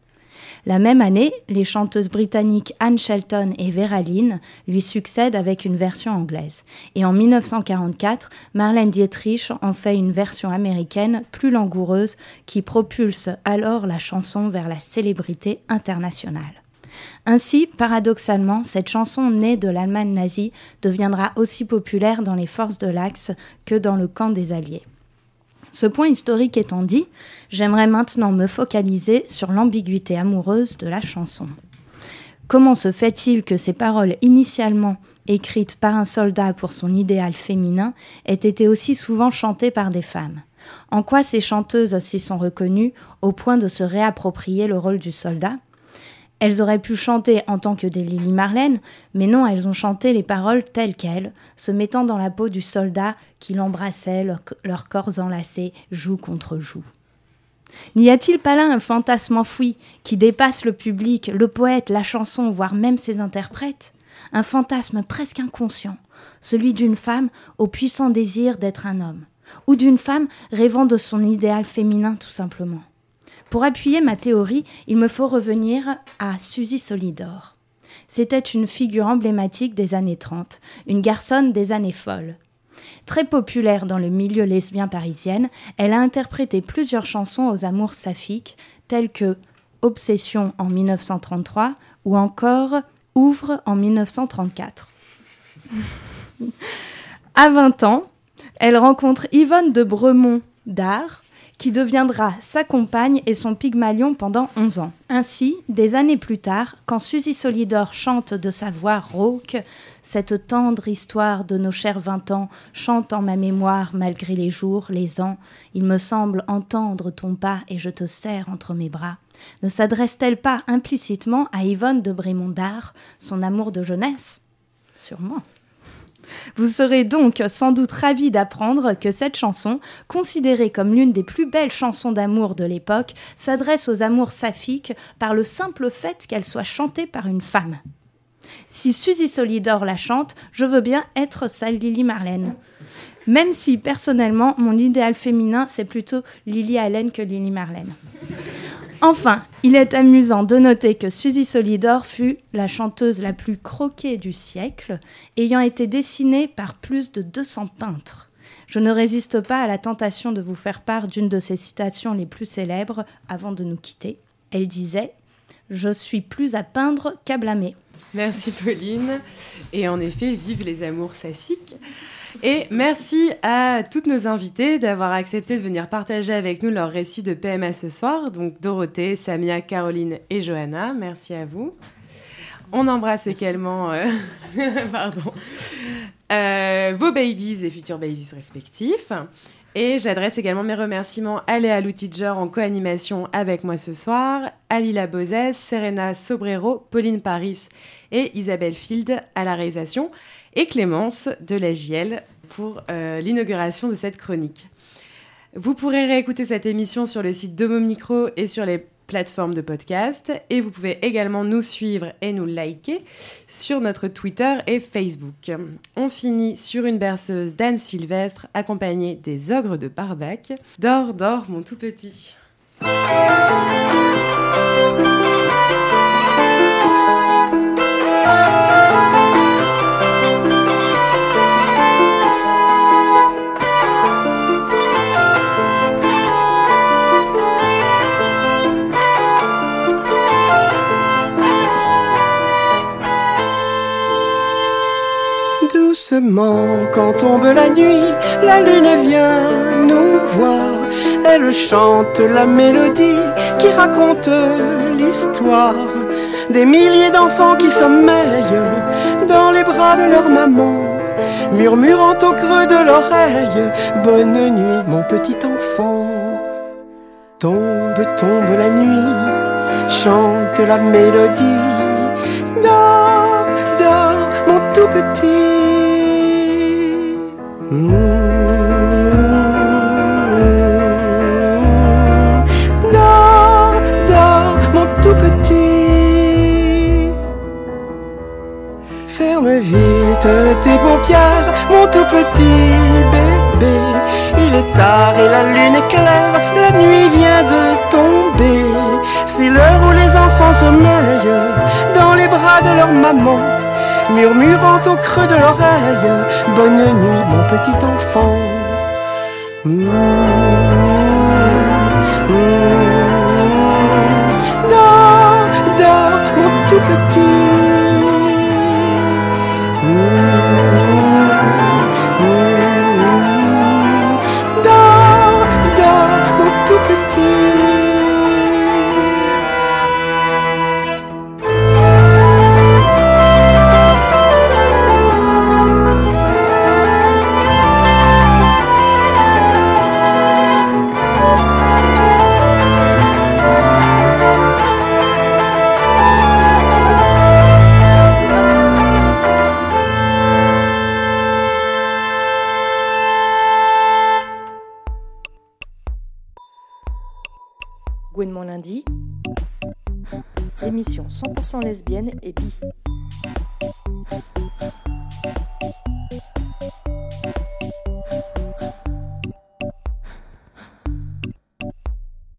La même année, les chanteuses britanniques Anne Shelton et Vera Lynn lui succèdent avec une version anglaise. Et en 1944, Marlène Dietrich en fait une version américaine plus langoureuse qui propulse alors la chanson vers la célébrité internationale. Ainsi, paradoxalement, cette chanson née de l'Allemagne nazie deviendra aussi populaire dans les forces de l'Axe que dans le camp des Alliés. Ce point historique étant dit, j'aimerais maintenant me focaliser sur l'ambiguïté amoureuse de la chanson. Comment se fait-il que ces paroles initialement écrites par un soldat pour son idéal féminin aient été aussi souvent chantées par des femmes? En quoi ces chanteuses s'y sont reconnues au point de se réapproprier le rôle du soldat? Elles auraient pu chanter en tant que des Lily Marlène, mais non, elles ont chanté les paroles telles quelles, se mettant dans la peau du soldat qui l'embrassait, leurs corps enlacés, joue contre joue. N'y a-t-il pas là un fantasme enfoui qui dépasse le public, le poète, la chanson, voire même ses interprètes? Un fantasme presque inconscient, celui d'une femme au puissant désir d'être un homme, ou d'une femme rêvant de son idéal féminin tout simplement. Pour appuyer ma théorie, il me faut revenir à Suzy Solidor. C'était une figure emblématique des années 30, une garçonne des années folles. Très populaire dans le milieu lesbien parisien, elle a interprété plusieurs chansons aux amours saphiques, telles que Obsession en 1933 ou encore Ouvre en 1934. (laughs) à 20 ans, elle rencontre Yvonne de Bremont d'Art, qui deviendra sa compagne et son pygmalion pendant 11 ans. Ainsi, des années plus tard, quand Suzy Solidor chante de sa voix rauque, cette tendre histoire de nos chers vingt ans chante en ma mémoire malgré les jours, les ans, il me semble entendre ton pas et je te serre entre mes bras. Ne s'adresse-t-elle pas implicitement à Yvonne de Brémondard, son amour de jeunesse? Sûrement. Vous serez donc sans doute ravis d'apprendre que cette chanson, considérée comme l'une des plus belles chansons d'amour de l'époque, s'adresse aux amours saphiques par le simple fait qu'elle soit chantée par une femme. Si Suzy Solidor la chante, je veux bien être sa Lily Marlène. Même si personnellement, mon idéal féminin, c'est plutôt Lily Allen que Lily Marlène. Enfin, il est amusant de noter que Suzy Solidor fut la chanteuse la plus croquée du siècle, ayant été dessinée par plus de 200 peintres. Je ne résiste pas à la tentation de vous faire part d'une de ses citations les plus célèbres avant de nous quitter. Elle disait Je suis plus à peindre qu'à blâmer. Merci Pauline. Et en effet, vive les amours saphiques. Et merci à toutes nos invitées d'avoir accepté de venir partager avec nous leur récit de PMA ce soir. Donc Dorothée, Samia, Caroline et Johanna, merci à vous. On embrasse également euh, (laughs) pardon, euh, vos babies et futurs babies respectifs. Et j'adresse également mes remerciements à Léa Loutiger en co-animation avec moi ce soir, à Lila Bozès, Serena Sobrero, Pauline Paris et Isabelle Field à la réalisation, et Clémence de la JL pour euh, l'inauguration de cette chronique. Vous pourrez réécouter cette émission sur le site Domo Micro et sur les plateformes de podcast. Et vous pouvez également nous suivre et nous liker sur notre Twitter et Facebook. On finit sur une berceuse d'Anne Sylvestre accompagnée des ogres de Barbac. Dors, dors, mon tout petit. Quand tombe la nuit, la lune vient nous voir. Elle chante la mélodie qui raconte l'histoire des milliers d'enfants qui sommeillent dans les bras de leur maman, murmurant au creux de l'oreille Bonne nuit, mon petit enfant. Tombe, tombe la nuit, chante la mélodie. Tes paupières, mon tout petit bébé. Il est tard et la lune est claire, la nuit vient de tomber. C'est l'heure où les enfants sommeillent dans les bras de leur maman murmurant au creux de l'oreille Bonne nuit mon petit enfant. Mmh, mmh. Tout petit.